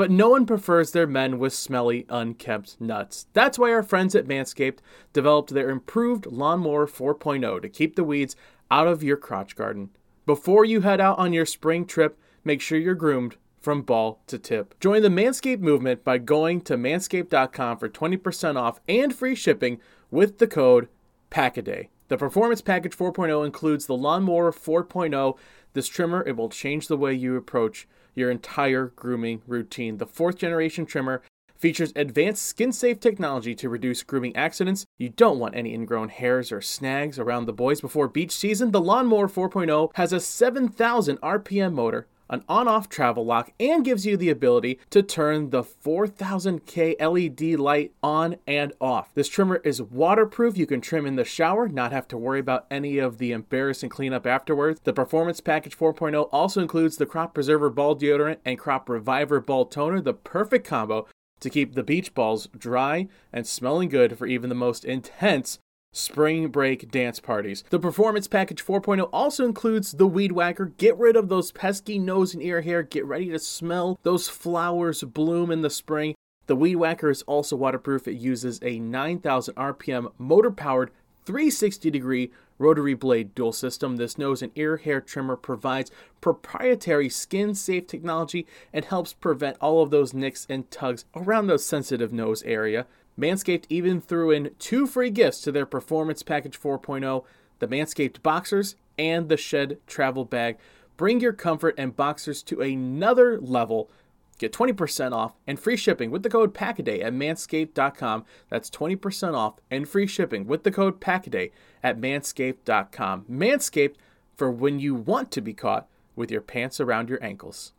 but no one prefers their men with smelly, unkempt nuts. That's why our friends at Manscaped developed their improved Lawnmower 4.0 to keep the weeds out of your crotch garden. Before you head out on your spring trip, make sure you're groomed from ball to tip. Join the Manscaped movement by going to manscaped.com for 20% off and free shipping with the code PACKADAY. The Performance Package 4.0 includes the Lawnmower 4.0. This trimmer, it will change the way you approach your entire grooming routine. The fourth generation trimmer features advanced skin safe technology to reduce grooming accidents. You don't want any ingrown hairs or snags around the boys before beach season. The Lawnmower 4.0 has a 7,000 RPM motor an on off travel lock, and gives you the ability to turn the 4000K LED light on and off. This trimmer is waterproof. You can trim in the shower, not have to worry about any of the embarrassing cleanup afterwards. The Performance Package 4.0 also includes the Crop Preserver Ball Deodorant and Crop Reviver Ball Toner, the perfect combo to keep the beach balls dry and smelling good for even the most intense spring break dance parties. The Performance Package 4.0 also includes the Weed Whacker. Get rid of those pesky nose and ear hair. Get ready to smell those flowers bloom in the spring. The Weed Whacker is also waterproof. It uses a 9000 RPM motor powered 360 degree rotary blade dual system. This nose and ear hair trimmer provides proprietary skin safe technology and helps prevent all of those nicks and tugs around the sensitive nose area. Manscaped even threw in two free gifts to their Performance Package 4.0 the Manscaped Boxers and the Shed Travel Bag. Bring your comfort and boxers to another level. Get 20% off and free shipping with the code PACKADAY at manscaped.com. That's 20% off and free shipping with the code PACKADAY at manscaped.com. Manscaped for when you want to be caught with your pants around your ankles.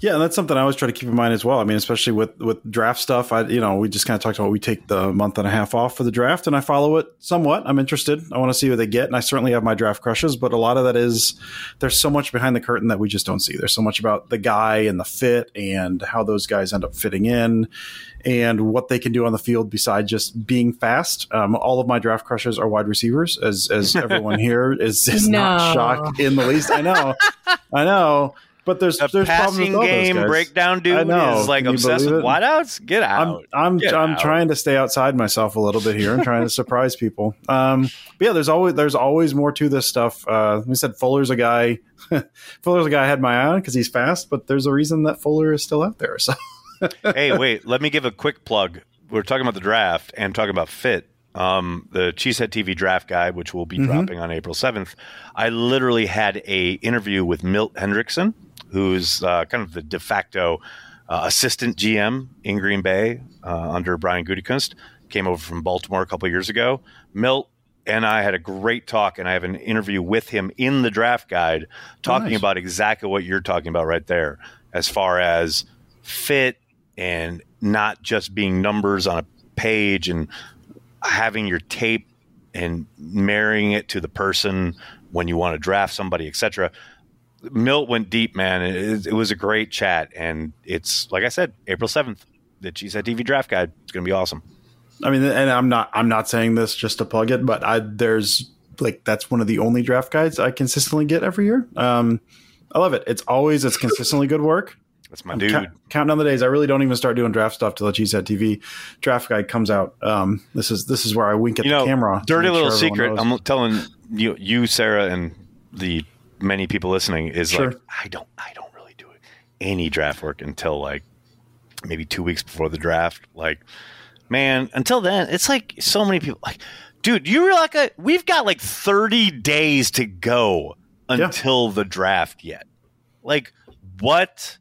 Yeah, and that's something I always try to keep in mind as well. I mean, especially with with draft stuff. I you know we just kind of talked about we take the month and a half off for the draft, and I follow it somewhat. I'm interested. I want to see what they get, and I certainly have my draft crushes. But a lot of that is there's so much behind the curtain that we just don't see. There's so much about the guy and the fit and how those guys end up fitting in, and what they can do on the field besides just being fast. Um, all of my draft crushes are wide receivers, as as everyone here is is no. not shocked in the least. I know, I know. But there's the there's passing game breakdown dude is like obsessed with wideouts. Get out! I'm I'm, Get I'm out. trying to stay outside myself a little bit here and trying to surprise people. Um, but yeah, there's always there's always more to this stuff. Uh, we said Fuller's a guy. Fuller's a guy I had my eye on because he's fast, but there's a reason that Fuller is still out there. So hey, wait, let me give a quick plug. We're talking about the draft and talking about fit. Um, the Cheesehead TV draft guide, which will be mm-hmm. dropping on April 7th. I literally had a interview with Milt Hendrickson, who's uh, kind of the de facto uh, assistant GM in Green Bay uh, under Brian Gutekunst. Came over from Baltimore a couple years ago. Milt and I had a great talk, and I have an interview with him in the draft guide talking nice. about exactly what you're talking about right there, as far as fit and not just being numbers on a page and having your tape and marrying it to the person when you want to draft somebody, etc. Milt went deep, man. It, it was a great chat, and it's like I said, April seventh, the Cheesehead TV Draft Guide. It's going to be awesome. I mean, and I'm not I'm not saying this just to plug it, but I there's like that's one of the only draft guides I consistently get every year. Um, I love it. It's always it's consistently good work. That's my I'm dude. count- counting down the days. I really don't even start doing draft stuff till the Cheesehead TV draft guide comes out. Um, this is this is where I wink at you know, the camera. dirty little sure secret. I'm telling you, you, Sarah, and the many people listening is Sure. like I don't, I don't really do any draft work until like maybe two weeks before the draft. Like, man, until then, it's like so many people. Like, dude, you realize like, we've got like 30 days to go Yeah. until the draft yet. Like, what?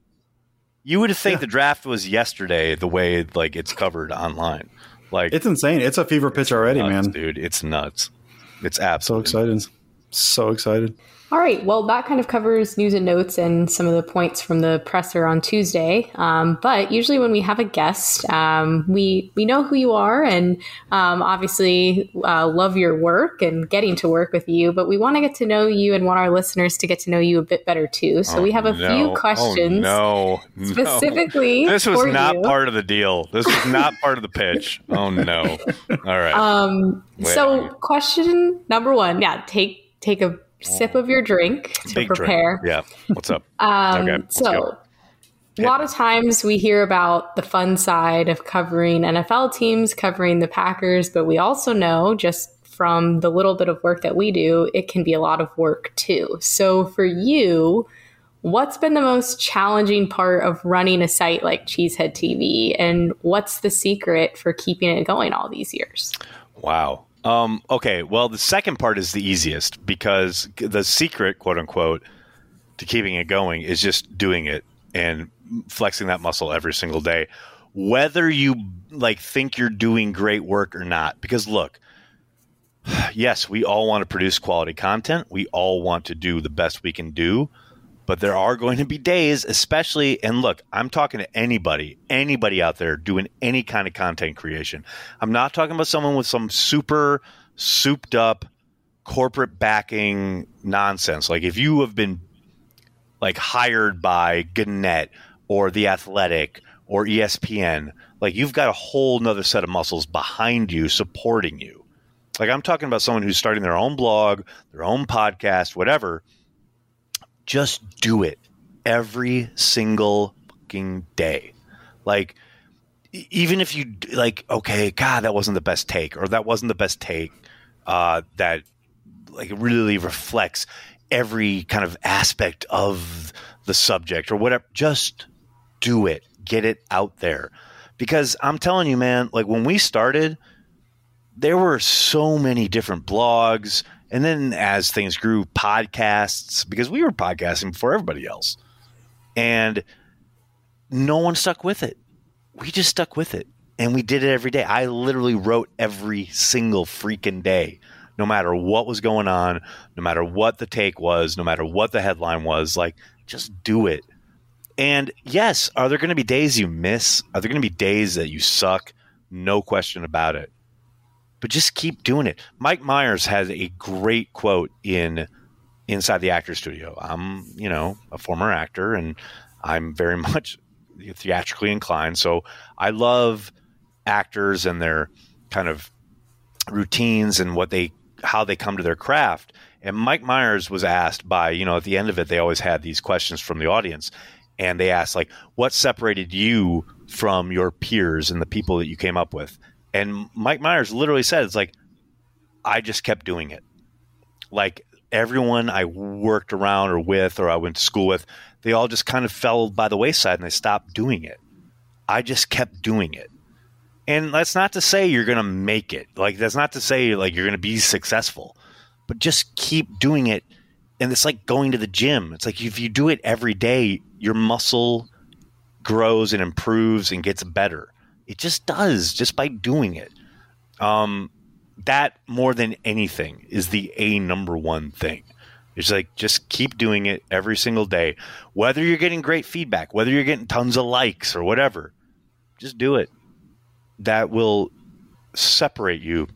You would think Yeah. the draft was yesterday, the way like it's covered online. Like It's insane. It's a fever pitch already, nuts, man. dude. It's nuts. It's absolutely So excited. So excited. All right. Well, that kind of covers news and notes and some of the points from the presser on Tuesday. Um, but usually, when we have a guest, um, we we know who you are, and um, obviously uh, love your work and getting to work with you. But we want to get to know you and want our listeners to get to know you a bit better too. So we have a Oh, no. few Oh, questions no, no. specifically. This was not you. part of the deal. This was not part of the pitch. Oh no! All right. Um, Wait. so question number one, yeah, take take a sip of your drink to Big prepare. drink. Yeah. What's up? Um, Okay, so, go. a lot of times we hear about the fun side of covering NFL teams, covering the Packers, but we also know just from the little bit of work that we do, it can be a lot of work too. So, for you, what's been the most challenging part of running a site like Cheesehead TV, and what's the secret for keeping it going all these years? Wow. Um, okay. Well, the second part is the easiest because the secret, quote unquote, to keeping it going is just doing it and flexing that muscle every single day, whether you like think you're doing great work or not. Because look, yes, we all want to produce quality content. We all want to do the best we can do. But there are going to be days, especially, and look, I'm talking to anybody, anybody out there doing any kind of content creation. I'm not talking about someone with some super souped up corporate backing nonsense. Like if you have been like hired by Gannett or The Athletic or ESPN, like you've got a whole nother set of muscles behind you supporting you. Like I'm talking about someone who's starting their own blog, their own podcast, whatever. Just do it every single fucking day. Like even if you like, okay, God, that wasn't the best take, or that wasn't the best take uh, that like really reflects every kind of aspect of the subject or whatever. Just do it. Get it out there. Because I'm telling you, man, like when we started, there were so many different blogs. And then as things grew, podcasts, because we were podcasting before everybody else. And no one stuck with it. We just stuck with it. And we did it every day. I literally wrote every single freaking day, no matter what was going on, no matter what the take was, no matter what the headline was. Like, just do it. And yes, are there going to be days you miss? Are there going to be days that you suck? No question about it. But just keep doing it. Mike Myers has a great quote in Inside the Actor Studio. I'm, you know, a former actor and I'm very much theatrically inclined. So I love actors and their kind of routines and what they how they come to their craft. And Mike Myers was asked by, you know, at the end of it, they always had these questions from the audience. And they asked, like, what separated you from your peers and the people that you came up with? And Mike Myers literally said, it's like, I just kept doing it. Like everyone I worked around or with or I went to school with, they all just kind of fell by the wayside and they stopped doing it. I just kept doing it. And that's not to say you're going to make it. Like that's not to say like you're going to be successful. But just keep doing it. And it's like going to the gym. It's like if you do it every day, your muscle grows and improves and gets better. It just does just by doing it. Um that more than anything is the a number one thing. It's like just keep doing it every single day, whether you're getting great feedback, whether you're getting tons of likes or whatever. Just do it. That will separate you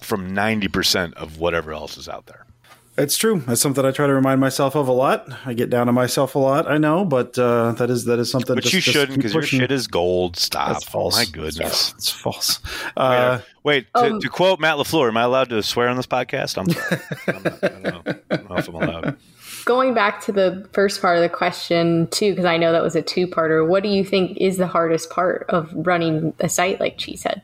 from 90% of whatever else is out there. It's true. That's something I try to remind myself of a lot. I get down on myself a lot. I know, but uh, that is that is something. But just- you shouldn't because your shit is gold. Stop. That's false. Oh my goodness. It's false. Uh, Wait, to, Um, to quote Matt LaFleur, am I allowed to swear on this podcast? I'm sorry. I'm not, I, don't know. I don't know if I'm allowed. Going back to the first part of the question too, because I know that was a two-parter. What do you think is the hardest part of running a site like Cheesehead?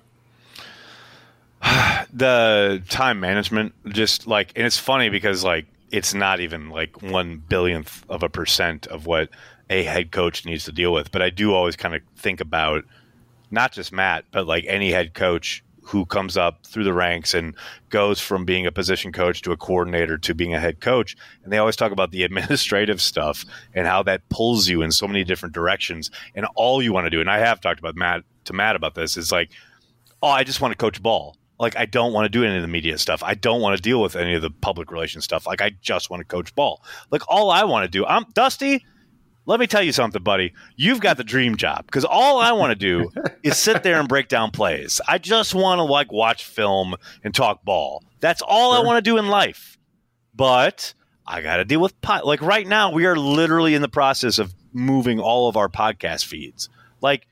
the time management just like and it's funny because like it's not even like one billionth of a percent of what a head coach needs to deal with but i do always kind of think about not just matt but like any head coach who comes up through the ranks and goes from being a position coach to a coordinator to being a head coach and they always talk about the administrative stuff and how that pulls you in so many different directions and all you want to do and i have talked about matt to matt about this is like oh, I just want to coach ball. Like I don't want to do any of the media stuff. I don't want to deal with any of the public relations stuff. Like I just want to coach ball. Like all I want to do. I'm Dusty. Let me tell you something, buddy. You've got the dream job because all I want to do is sit there and break down plays. I just want to like watch film and talk ball. That's all I want to do in life. But I got to deal with pot. Like right now, we are literally in the process of moving all of our podcast feeds. Like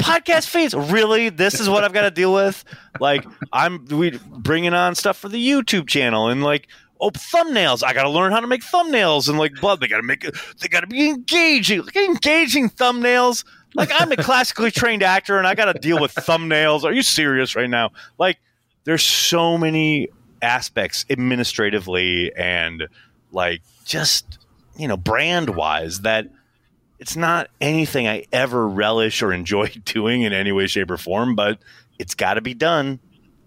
podcast feeds really? This is what i've got to deal with? Like i'm we bringing on stuff for the youtube channel and like oh thumbnails. I gotta learn how to make thumbnails and like blood they gotta make they gotta be engaging like engaging thumbnails. Like i'm a classically trained actor and i gotta deal with thumbnails. Are you serious right now? Like there's so many aspects administratively and like just you know brand wise that it's not anything I ever relish or enjoy doing in any way, shape, or form, but it's got to be done,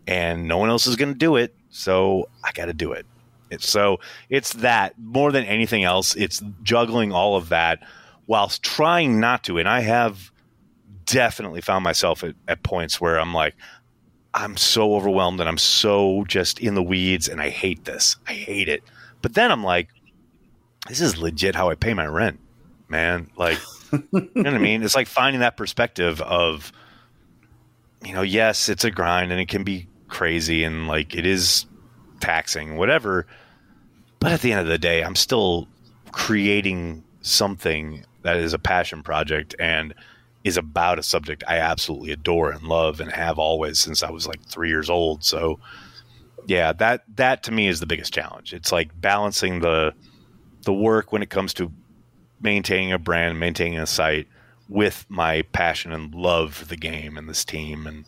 and no one else is going to do it, so I got to do it. It's, so it's that more than anything else. It's juggling all of that whilst trying not to, and I have definitely found myself at, at points where I'm like, I'm so overwhelmed and I'm so just in the weeds, and I hate this. I hate it. But then I'm like, this is legit how I pay my rent man. Like, you know what I mean? It's like finding that perspective of, you know, yes, it's a grind and it can be crazy and like it is taxing, whatever. But at the end of the day, I'm still creating something that is a passion project and is about a subject I absolutely adore and love and have always since I was like three years old. So, yeah, that that to me is the biggest challenge. It's like balancing the the work when it comes to maintaining a brand, maintaining a site with my passion and love for the game and this team, and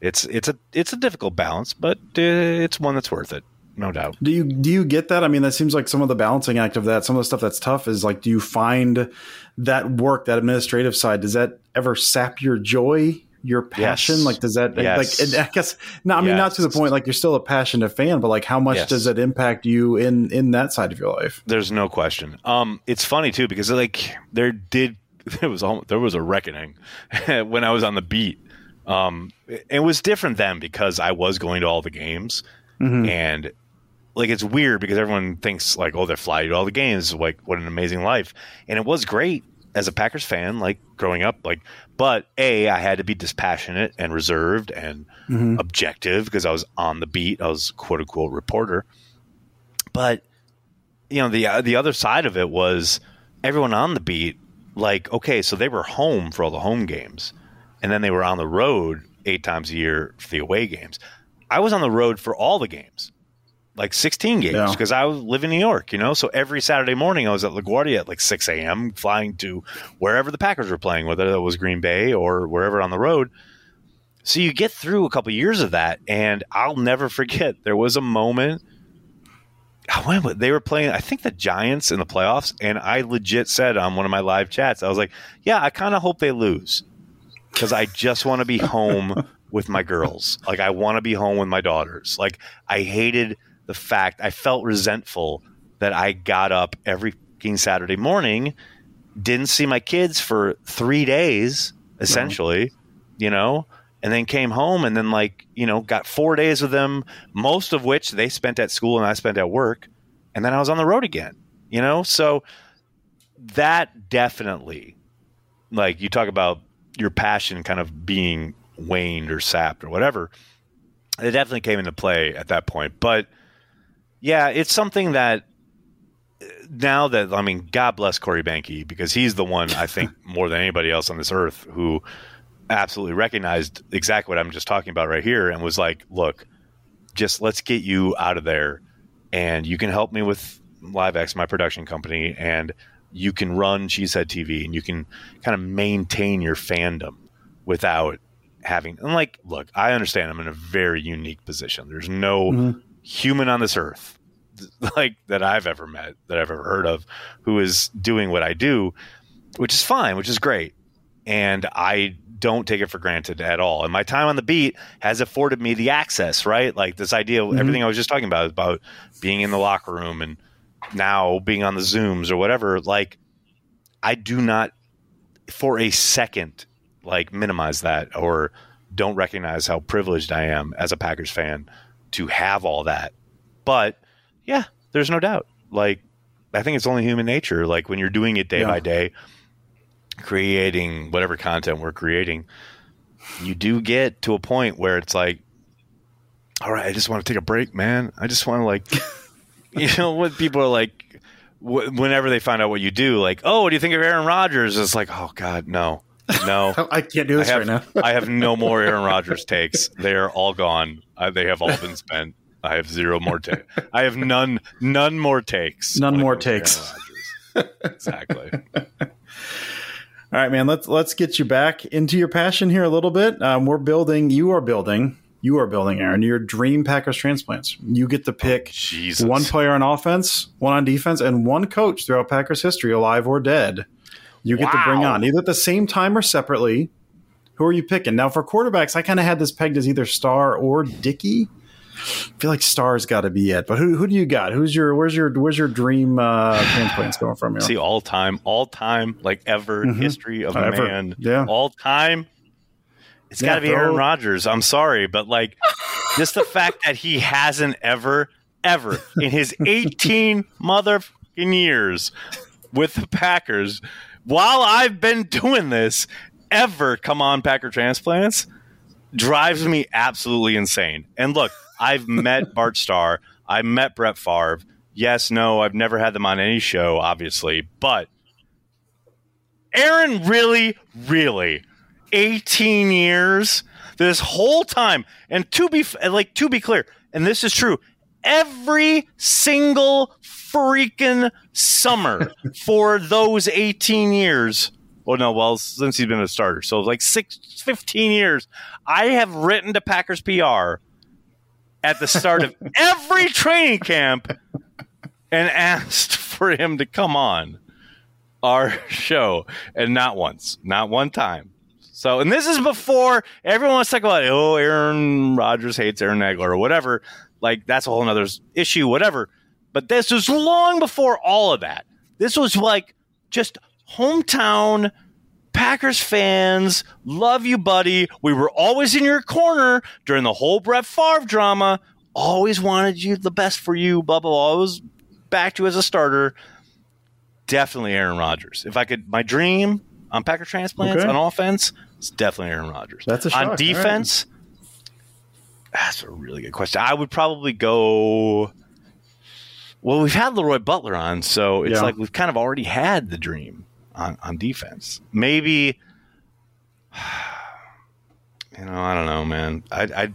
it's it's a it's a difficult balance, but uh, it's one that's worth it, no doubt. Do you do you get that? I mean, that seems like some of the balancing act of that. Some of the stuff that's tough is like, do you find that work, that administrative side, does that ever sap your joy, your passion? Yes. Like, does that Yes. like? and I guess no. I mean, not to the point. Like, you're still a passionate fan, but like, how much does it impact you in in that side of your life? There's no question. Um, it's funny too because like there did there was al- there was a reckoning when I was on the beat. Um, it, it was different then because I was going to all the games and like it's weird because everyone thinks like oh they're fly to all the games like what an amazing life and it was great as a Packers fan like growing up like but a I had to be dispassionate and reserved and objective because I was on the beat I was quote unquote reporter. But you know the uh, the other side of it was everyone on the beat like okay so they were home for all the home games and then they were on the road eight times a year for the away games. I was on the road for all the games like 16 games Yeah. because i was live in new york you know so every saturday morning i was at laguardia at like 6 a.m flying to wherever the packers were playing whether that was green bay or wherever on the road so you get through a couple years of that and i'll never forget there was a moment I went with they were playing I think the Giants in the playoffs and I legit said on one of my live chats I was like, "Yeah, I kind of hope they lose cuz I just want to be home with my girls. Like I want to be home with my daughters. Like I hated the fact I felt resentful that I got up every Saturday morning, didn't see my kids for 3 days essentially, mm-hmm. you know, and then came home and then like you know got four days with them, most of which they spent at school and I spent at work, and then I was on the road again. You know, so that definitely, like you talk about your passion kind of being waned or sapped or whatever. It definitely came into play at that point, but yeah, it's something that now that I mean, God bless Corey Behnke because he's the one I think more than anybody else on this earth who absolutely recognized exactly what I'm just talking about right here and was like, "Look, just let's get you out of there, and you can help me with LiveX, my production company, and you can run Cheesehead TV, and you can kind of maintain your fandom without having." And like, look, I understand I'm in a very unique position. There's no mm-hmm. Human on this earth like that I've ever met, that I've ever heard of, who is doing what I do, which is fine, which is great. And I don't take it for granted at all. And my time on the beat has afforded me the access, right? Like this idea of mm-hmm. everything I was just talking about about being in the locker room and now being on the Zooms or whatever. Like I do not for a second like minimize that or don't recognize how privileged I am as a Packers fan to have all that. But yeah, there's no doubt. Like, I think it's only human nature. Like when you're doing it day yeah. by day, creating whatever content we're creating, you do get to a point where it's like, all right, I just want to take a break, man. I just want to like, you know, what people are like, wh- whenever they find out what you do, like, oh, what do you think of Aaron Rodgers? It's like, oh God, no, no, I can't do this have, right now. I have no more Aaron Rodgers takes. They are all gone. Uh, they have all been spent. I have zero more takes. I have none none more takes. None more takes. exactly. All right, man. Let's let's get you back into your passion here a little bit. Um, we're building. You are building. You are building, Aaron. Your dream Packers transplants. You get to pick oh, one player on offense, one on defense, and one coach throughout Packers history, alive or dead. You get wow. to bring on either at the same time or separately. Who are you picking? Now for quarterbacks, I kind of had this pegged as either Starr or Dickey. I feel like Starr's got to be it. But who who do you got? Who's your where's your where's your dream uh, transplants going from? Here? See, all time, all time, like ever mm-hmm. history of uh, a man, yeah, all time. It's yeah, got to be Aaron Rodgers. I'm sorry, but like, just the fact that he hasn't ever, ever in his 18 motherfucking years with the Packers, while I've been doing this, ever come on Packer transplants drives me absolutely insane. And look, I've met Bart Starr. I met Brett Favre. Yes, no, I've never had them on any show, obviously, but Aaron really, really, 18 years, this whole time, and to be like to be clear, and this is true, every single freaking summer for those 18 years. Well, no, well, since he's been a starter, so like six, 15 years, I have written to Packers PR at the start of every training camp and asked for him to come on our show, and not once, not one time. So, and this is before everyone was talking about, oh, Aaron Rodgers hates Aaron Nagler or whatever. Like, that's a whole other issue, whatever. But this was long before all of that. This was like just hometown Packers fans, love you, buddy. We were always in your corner during the whole Brett Favre drama. Always wanted you the best for you, blah, blah, blah. Always backed you as a starter. Definitely Aaron Rodgers. If I could, my dream on Packer transplants okay. on offense, it's definitely Aaron Rodgers. That's a shock. On defense. That's a really good question. I would probably go. Well, we've had Leroy Butler on, so it's yeah. like we've kind of already had the dream on, on defense. Maybe, you know, I don't know, man. I, I,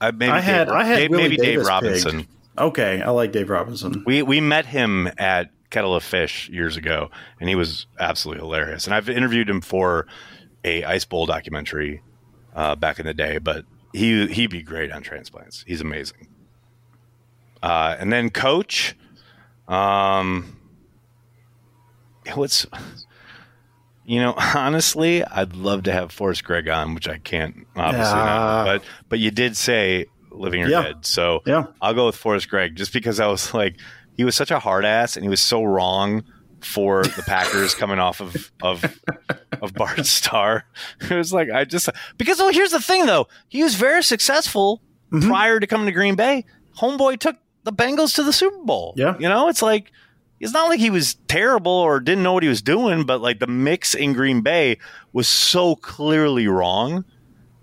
I maybe I had, Dave, I had Dave, maybe Dave Robinson. Picked. Okay, I like Dave Robinson. We we met him at Kettle of Fish years ago, and he was absolutely hilarious. And I've interviewed him for a Ice Bowl documentary uh, back in the day, but he he'd be great on transplants. He's amazing. Uh, and then coach, um, what's you know, honestly, I'd love to have Forrest Gregg on, which I can't obviously not. But but you did say living or yeah. dead, so yeah. I'll go with Forrest Gregg just because I was like, he was such a hard ass and he was so wrong for the Packers coming off of of of Bart Starr. It was like I just because well, here's the thing though, he was very successful Mhm. prior to coming to Green Bay. Homeboy took the Bengals to the Super Bowl. Yeah. you know, it's like it's not like he was terrible or didn't know what he was doing, but like the mix in Green Bay was so clearly wrong.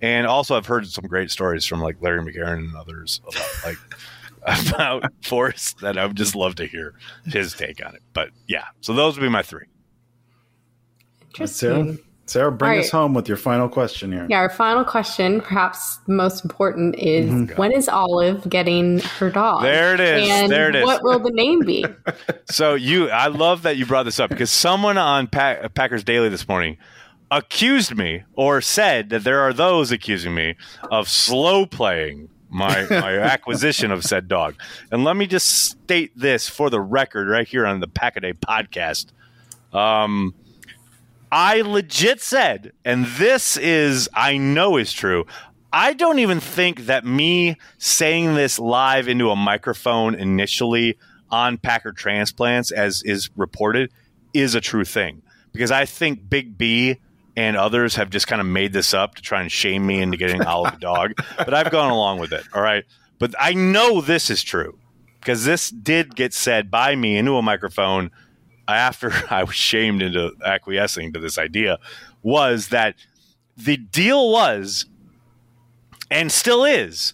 And also, I've heard some great stories from like Larry McCarren and others about like about Forrest that I would just love to hear his take on it. But yeah, so those would be my three. Sarah, Interesting. Sarah, bring All us home with your final question here. Yeah, our final question, perhaps the most important, is Mm-hmm. when is Olive getting her dog? There it is. And There it is. What will the name be? So you, I love that you brought this up because someone on Pa- Packers Daily this morning accused me or said that there are those accusing me of slow playing my my acquisition of said dog. And let me just state this for the record right here on the Pack a Day podcast. Um, I legit said, and this is I know is true. I don't even think that me saying this live into a microphone initially on Packer transplants, as is reported, is a true thing. Because I think Big B and others have just kind of made this up to try and shame me into getting Olive dog. But I've gone along with it. All right. But I know this is true because this did get said by me into a microphone after I was shamed into acquiescing to this idea was that the deal was and still is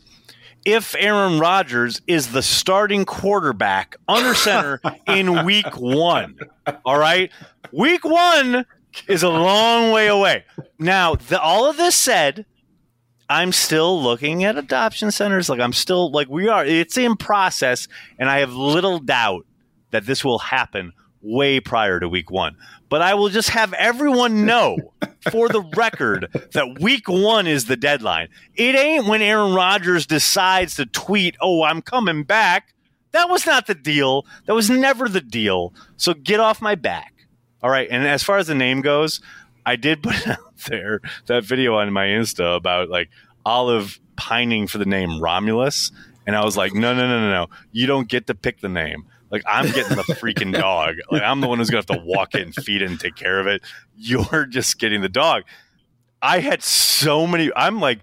if Aaron Rodgers is the starting quarterback under center in week one. All right. Week one is a long way away. Now, the, all of this said, I'm still looking at adoption centers. Like, I'm still, like, we are, it's in process, and I have little doubt that this will happen way prior to week one. But I will just have everyone know for the record that week one is the deadline. It ain't when Aaron Rodgers decides to tweet, oh, I'm coming back. That was not the deal. That was never the deal. So get off my back. All right. And as far as the name goes, I did put out there that video on my Insta about like Olive pining for the name Romulus. And I was like, no, no, no, no, no. You don't get to pick the name. Like I'm getting the freaking dog. Like I'm the one who's gonna have to walk it and feed it and take care of it. You're just getting the dog. I had so many. I'm like,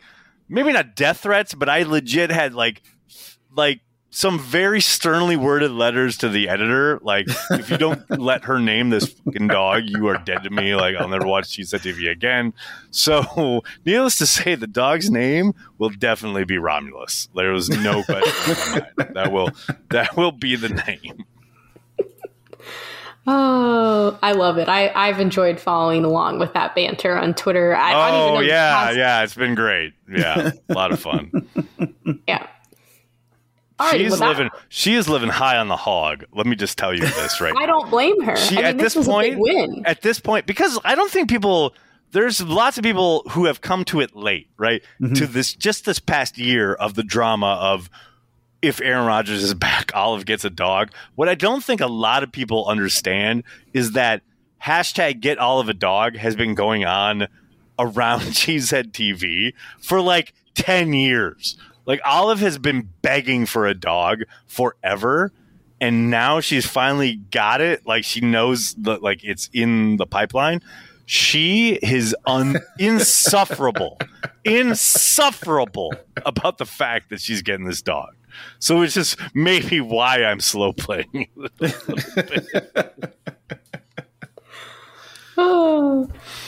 maybe not death threats, but I legit had like, like some very sternly worded letters to the editor. Like, if you don't let her name this fucking dog, you are dead to me. Like, I'll never watch Cheese TV again. So, needless to say, the dog's name will definitely be Romulus. There was no question in my mind. That will that will be the name. Oh, I love it. I, I've enjoyed following along with that banter on Twitter. I, I don't even Oh know yeah, past- yeah, it's been great. Yeah, a lot of fun. yeah. Alrighty, She's well, that- living. She is living high on the hog. Let me just tell you this right I don't blame her. She- I mean, at this, this was a big point- win. at this point because I don't think people there's lots of people who have come to it late, right? Mm-hmm. To this just this past year of the drama of if Aaron Rodgers is back, Olive gets a dog. What I don't think a lot of people understand is that hashtag get Olive a dog has been going on around Cheesehead TV for like 10 years. Like Olive has been begging for a dog forever and now she's finally got it. Like she knows that like it's in the pipeline. She is un- insufferable, insufferable about the fact that she's getting this dog. So it's just maybe why I'm slow playing. Oh.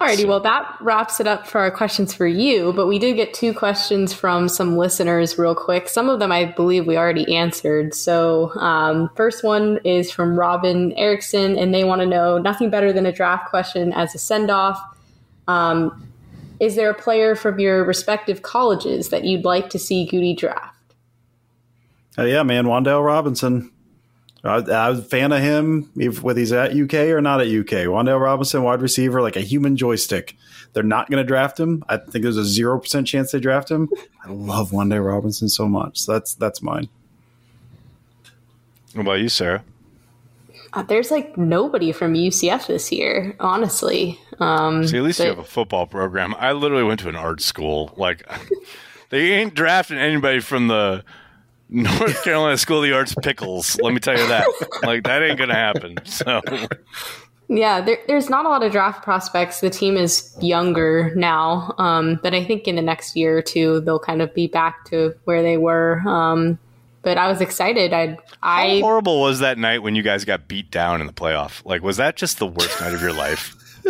Alrighty, well, that wraps it up for our questions for you, but we did get two questions from some listeners real quick. Some of them I believe we already answered. So, um, first one is from Robin Erickson, and they want to know nothing better than a draft question as a send off. Um, is there a player from your respective colleges that you'd like to see Gutey draft? Oh, yeah, man. Wan'Dale Robinson. I, I was a fan of him, if, whether he's at UK or not at UK. Wan'Dale Robinson, wide receiver, like a human joystick. They're not going to draft him. I think there's a zero percent chance they draft him. I love Wan'Dale Robinson so much. So that's that's mine. What about you, Sarah? Uh, there's like nobody from UCF this year, honestly. Um, See, at least you have a football program. I literally went to an art school. Like, they ain't drafting anybody from the North Carolina School of the Arts Pickles. Let me tell you that. Like, that ain't gonna happen. So, Yeah, there, there's not a lot of draft prospects. The team is younger now, um, but I think in the next year or two they'll kind of be back to where they were. Um, but I was excited. I how I horrible was that night when you guys got beat down in the playoff? Like, was that just the worst night of your life?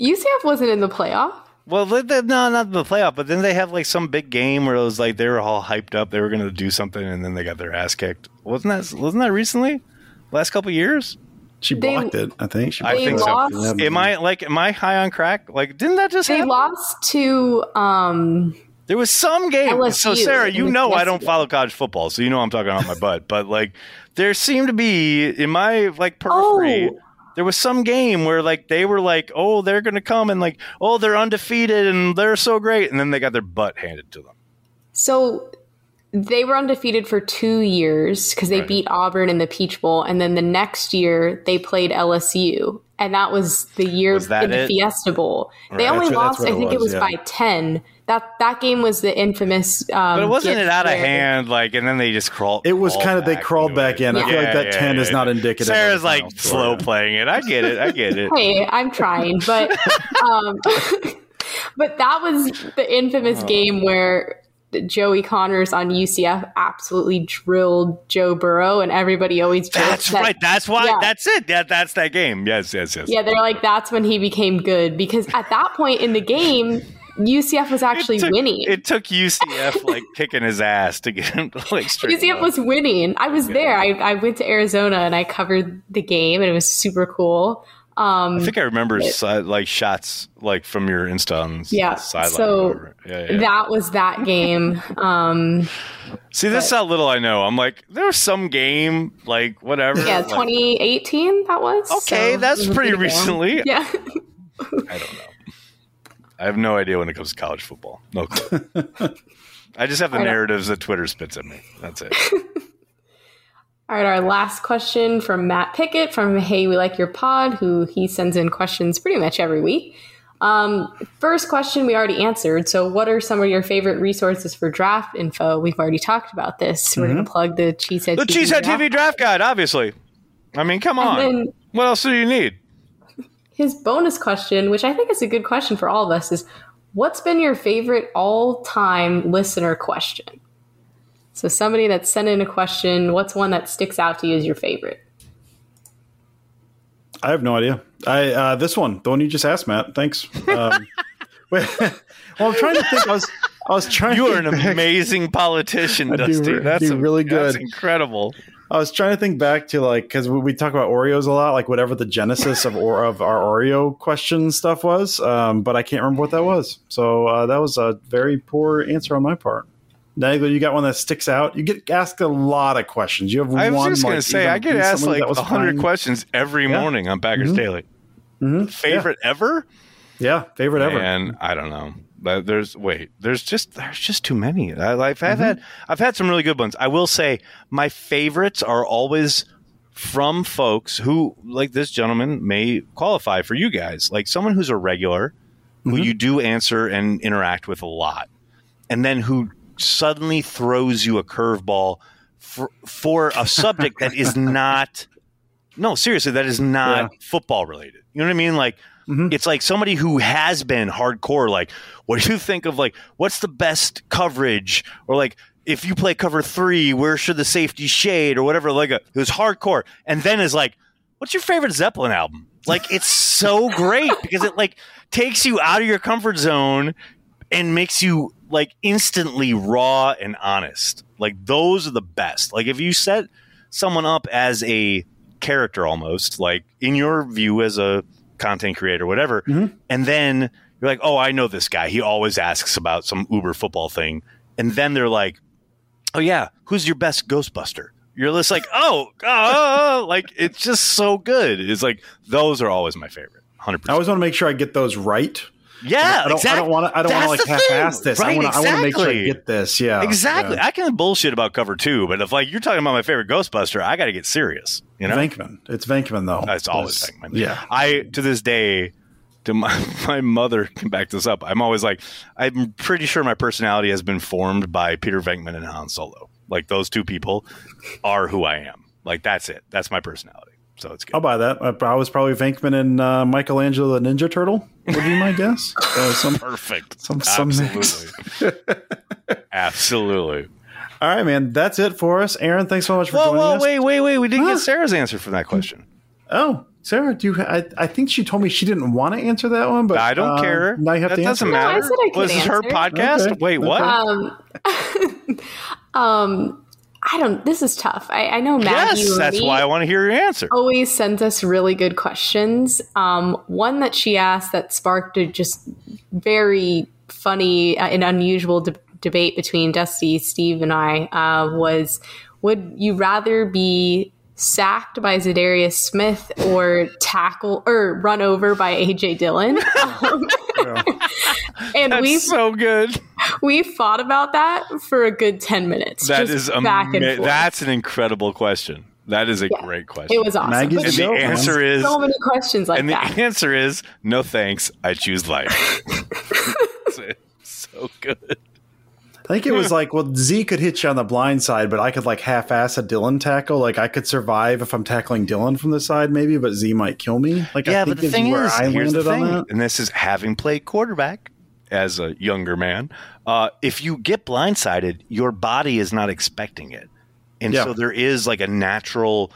UCF wasn't in the playoff. Well, they, they, no, not the playoff, but then they have like some big game where it was like they were all hyped up, they were going to do something, and then they got their ass kicked. Wasn't that wasn't that recently? Last couple years? She They- blocked it. I think. She I think lost- so. Am I like am I high on crack? Like, didn't that just They happen? lost to um, There was some game. So Sarah, you know I don't follow college football, so you know I'm talking out my butt. But like, there seemed to be in my like periphery. Oh. There was some game where like they were like, oh, they're gonna come and like, oh, they're undefeated and they're so great, and then they got their butt handed to them. So they were undefeated for two years because they Right. beat Auburn in the Peach Bowl, and then the next year they played LSU, and that was the year Was that in the it? Fiesta Bowl. They only That's lost, that's I what it think it was, was yeah. by ten. That that game was the infamous. Um, But it wasn't it out of hand, like, and then they just crawled. It was crawled kind of they crawled back it. in. I feel Yeah. like that ten is not indicative. of Sarah's like final slow score. playing it. I get it. I get it. Hey, I'm trying, but um, but that was the infamous Oh. game where Joey Connors on UCF absolutely drilled Joe Burrow, and everybody always jokes That's that- right. That's why. Yeah. That's it. That that's that game. Yes. Yes. Yes. Yeah, they're like that's when he became good because at that point in the game, UCF was actually it took, winning. It took UCF like kicking his ass to get him to like straight. UCF was winning. I was there. I, I went to Arizona and I covered the game, and it was super cool. Um, I think I remember si- like shots like from your Insta on Yeah, sideline. so yeah, yeah. that was that game. Um, See, this is how little I know. I'm like, there was some game, like whatever. yeah, like, 2018 that was. Okay, So that's pretty recently. Yeah. I don't know. I have no idea when it comes to college football. No clue. I just have the I know. narratives that Twitter spits at me. That's it. All right, our last question from Matt Pickett from Hey We Like Your Pod, who he sends in questions pretty much every week. Um, first question we already answered. So, what are some of your favorite resources for draft info? We've already talked about this. We're going to plug the Cheesehead The TV Cheesehead draft. TV draft guide, obviously. I mean, come on. Then what else do you need? His bonus question, which I think is a good question for all of us, is what's been your favorite all time listener question? So, somebody that sent in a question, what's one that sticks out to you as your favorite? I have no idea. I uh, this one, the one you just asked, Matt. Thanks. Um, wait, well, I'm trying to think. I was I was trying. You to are an back- amazing politician, I do Dusty. re- that's do a- really That's good. incredible. I was trying to think back to like because we, we talk about Oreos a lot, like whatever the genesis of or of our Oreo question stuff was, um, but I can't remember what that was. So uh, that was a very poor answer on my part. Nagler, you got one that sticks out. You get asked a lot of questions. You have I was one. just going like, to say, I get asked like 100 questions every Yeah. morning on Packers Daily. Mhm. Favorite ever? Yeah, favorite ever. And I don't know. But there's wait, there's just there's just too many. I, I've Mm-hmm. had, had I've had some really good ones. I will say my favorites are always from folks who like this gentleman may qualify for you guys, like someone who's a regular who Mm-hmm. you do answer and interact with a lot, and then who suddenly throws you a curveball for, for a subject that is not no seriously that is not Yeah. football related you know what i mean like Mhm. it's like somebody who has been hardcore like what do you think of like what's the best coverage or like if you play cover three, where should the safety shade or whatever? Like a, it was hardcore, and then is like, what's your favorite Zeppelin album? Like it's so great because it like takes you out of your comfort zone and makes you like instantly raw and honest. Like those are the best. Like if you set someone up as a character almost, like in your view as a content creator, whatever, mm-hmm. and then you're like, oh, I know this guy. He always asks about some Uber football thing. And then they're like, oh, yeah, who's your best Ghostbuster? You're just like, oh, oh, like it's just so good. It's like, those are always my favorite. 100%. I always want to make sure I get those right. Yeah, I don't, exactly. I don't want to. I don't want to like half-ass this. I right, want to. I want to make sure I exactly. get this. Yeah, Exactly. Yeah. I can bullshit about cover two, but if like you're talking about my favorite Ghostbuster, I got to get serious. You know, Venkman. It's Venkman though. It's always It's- Venkman. Yeah. I to this day, to my my mother can back this up. I'm always like, I'm pretty sure my personality has been formed by Peter Venkman and Han Solo. Like those two people are who I am. Like that's it. That's my personality. So it's good. I'll buy that. I, I was probably Venkman and uh, Michelangelo the Ninja Turtle. Would be my guess. Uh, some, Perfect. some, some Absolutely. Absolutely. All right, man. That's it for us. Aaron, thanks so much for Whoa, joining whoa, us. wait, wait, wait. We didn't Huh? get Sarah's answer for that question. Oh, Sarah, do you? I, I think she told me she didn't want to answer that one, but I don't uh, care. Now you have that to answer. doesn't it. No, I matter. said I could Was this her podcast? Okay. Wait, what? Um, um, I don't. This is tough. I, I know Maggie. yes, that's why I want to hear your answer. always sends us really good questions. Um, one that she asked that sparked a just very funny uh, and unusual de- debate between Dusty, Steve, and I uh, was: Would you rather be sacked by Za'Darius Smith or tackle or run over by AJ Dillon? Um, and That's we so good. we fought about that for a good ten minutes. That just is back and forth. That's an incredible question. That is a Yeah. great question. it was awesome. Maggie's But and the Joke, man. answer is so many questions like and the answer is no thanks. I choose life. So good. I think it was like, well, Z could hit you on the blind side, but I could like half-ass a Dillon tackle. Like I could survive if I'm tackling Dillon from the side, maybe, but Z might kill me. Like I Yeah, think but the thing where is, I here's the thing, and this is having played quarterback as a younger man. Uh, if you get blindsided, your body is not expecting it, and Yeah. so there is like a natural.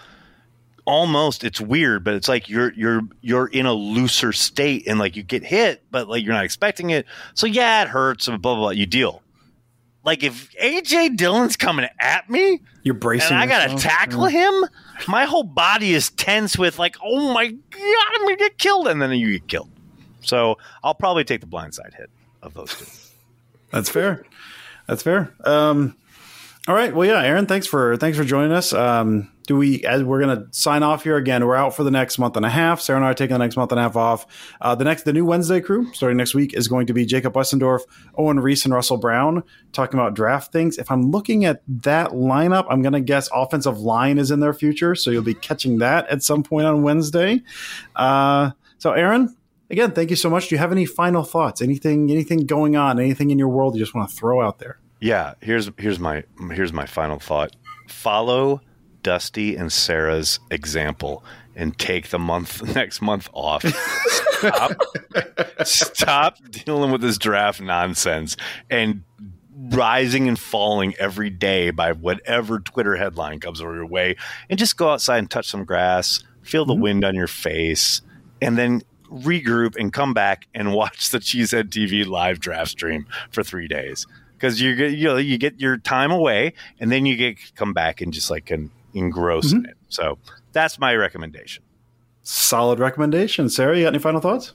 Almost, it's weird, but it's like you're you're you're in a looser state, and like you get hit, but like you're not expecting it. So yeah, it hurts, and blah blah. blah you deal. Like if AJ Dillon's coming at me, You're bracing. and I gotta yourself. tackle him, my whole body is tense with like, oh my god, I'm gonna get killed, and then you get killed. So I'll probably take the blindside hit of those two. That's fair. That's fair. Um, all right. Well, yeah, Aaron, thanks for thanks for joining us. Um, do we? As we're gonna sign off here again. We're out for the next month and a half. Sarah and I are taking the next month and a half off. Uh, the next, the new Wednesday crew starting next week is going to be Jacob Westendorf, Owen Reese, and Russell Brown talking about draft things. If I'm looking at that lineup, I'm gonna guess offensive line is in their future. So you'll be catching that at some point on Wednesday. Uh, so, Aaron, again, thank you so much. Do you have any final thoughts? Anything, anything going on? Anything in your world you just want to throw out there? Yeah, here's here's my here's my final thought. Follow Dusty and Sarah's example and take the month next month off. Stop, stop dealing with this draft nonsense and rising and falling every day by whatever Twitter headline comes over your way, and just go outside and touch some grass, feel the mm-hmm. wind on your face, and then regroup and come back and watch the Cheesehead TV live draft stream for three days because you get you know you get your time away and then you get come back and just like can engross in it. So that's my recommendation. Solid recommendation. Sarah, you got any final thoughts?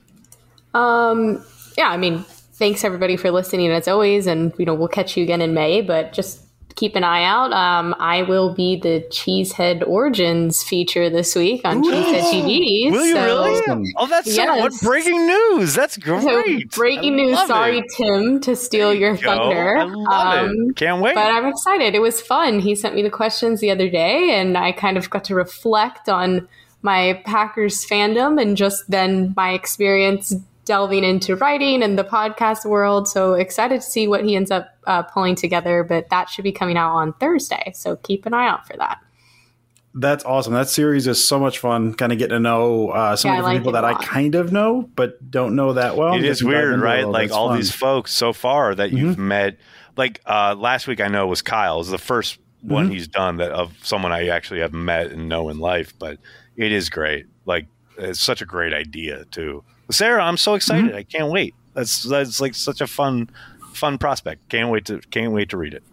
Um, yeah, I mean, thanks everybody for listening as always, and you know we'll catch you again in May. But just keep an eye out. Um, I will be the Cheesehead Origins feature this week on Cheesehead TV. Will you so- really? Oh, that's so Yes. what breaking news. That's So great. breaking I news. Sorry, it. Tim, to steal your Go. thunder. I love Um, it. Can't wait. But I'm excited. It was fun. He sent me the questions the other day, and I kind of got to reflect on my Packers fandom and just then my experience delving into writing and the podcast world. So excited to see what he ends up uh, pulling together. But that should be coming out on Thursday. So keep an eye out for that. That's awesome. That series is so much fun. Kind of getting to know uh, some Yeah, of the like people that I kind of know, but don't know that well. it is Getting to dive weird, into it a right? Like all It's these folks so far that you've met like uh, last week I know was Kyle. It was the first one Mhm. he's done that of someone I actually have met and know in life, but it is great. Like it's such a great idea too. Sarah, I'm so excited. I can't wait. That's that's like such a fun fun prospect. Can't wait to can't wait to read it.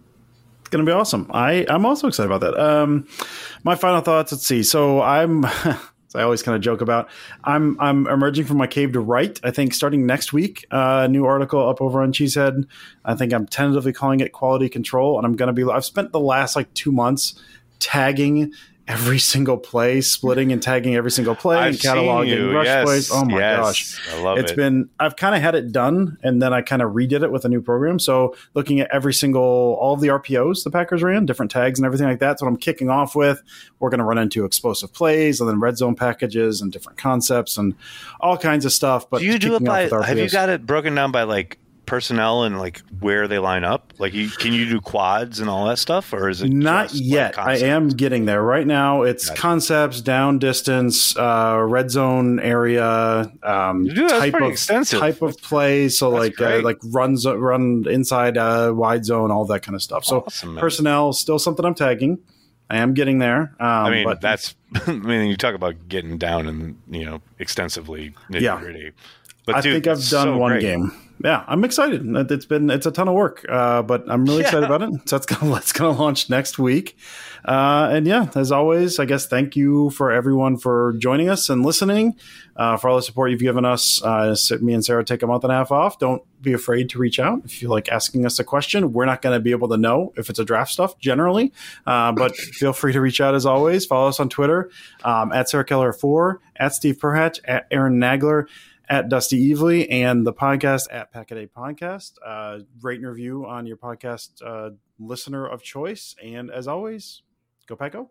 It's going to be awesome. I I'm also excited about that. Um, my final thoughts. Let's see. So I'm. I always kind of joke about. I'm I'm emerging from my cave to write. I think starting next week, uh, a new article up over on Cheesehead. I think I'm tentatively calling it quality control, and I'm going to be. I've spent the last like two months tagging every single play, splitting and tagging every single play, I've and cataloging rush Yes, plays. Oh my yes. gosh, I love it's It's been I've kind of had it done, and then I kind of redid it with a new program. So looking at every single all of the RPOs the Packers ran, different tags and everything like that. That's what I'm kicking off with. We're going to run into explosive plays and then red zone packages and different concepts and all kinds of stuff. But do you do it by? Have you got it broken down by like personnel and like where they line up? Like, you can you do quads and all that stuff, or is it Not just, like, yet. I am getting there. Right now, it's Gotcha. concepts, down distance, uh, red zone area, um, Dude, type of extensive. type of play. So That's like uh, like runs run inside uh, wide zone, all that kind of stuff. So Awesome, personnel still something I'm tagging. I am getting there. Um, I mean, but that's. I mean, you talk about getting down and you know extensively nitty Yeah. gritty. But I dude, think I've done so one great. game. Yeah, I'm excited. It's been it's a ton of work, uh, but I'm really excited about it. So that's gonna gonna launch next week. Uh, and yeah, as always, I guess thank you for everyone for joining us and listening, uh, for all the support you've given us. Uh, me and Sarah take a month and a half off. Don't be afraid to reach out if you like asking us a question. We're not going to be able to know if it's a draft stuff generally, uh, but feel free to reach out as always. Follow us on Twitter um, at Sarah Keller four, at Steve Perhatch, at Aaron Nagler at Dusty Evely and the podcast at Packet A Podcast. Uh, rate and review on your podcast uh, listener of choice. And as always, go Pack Go.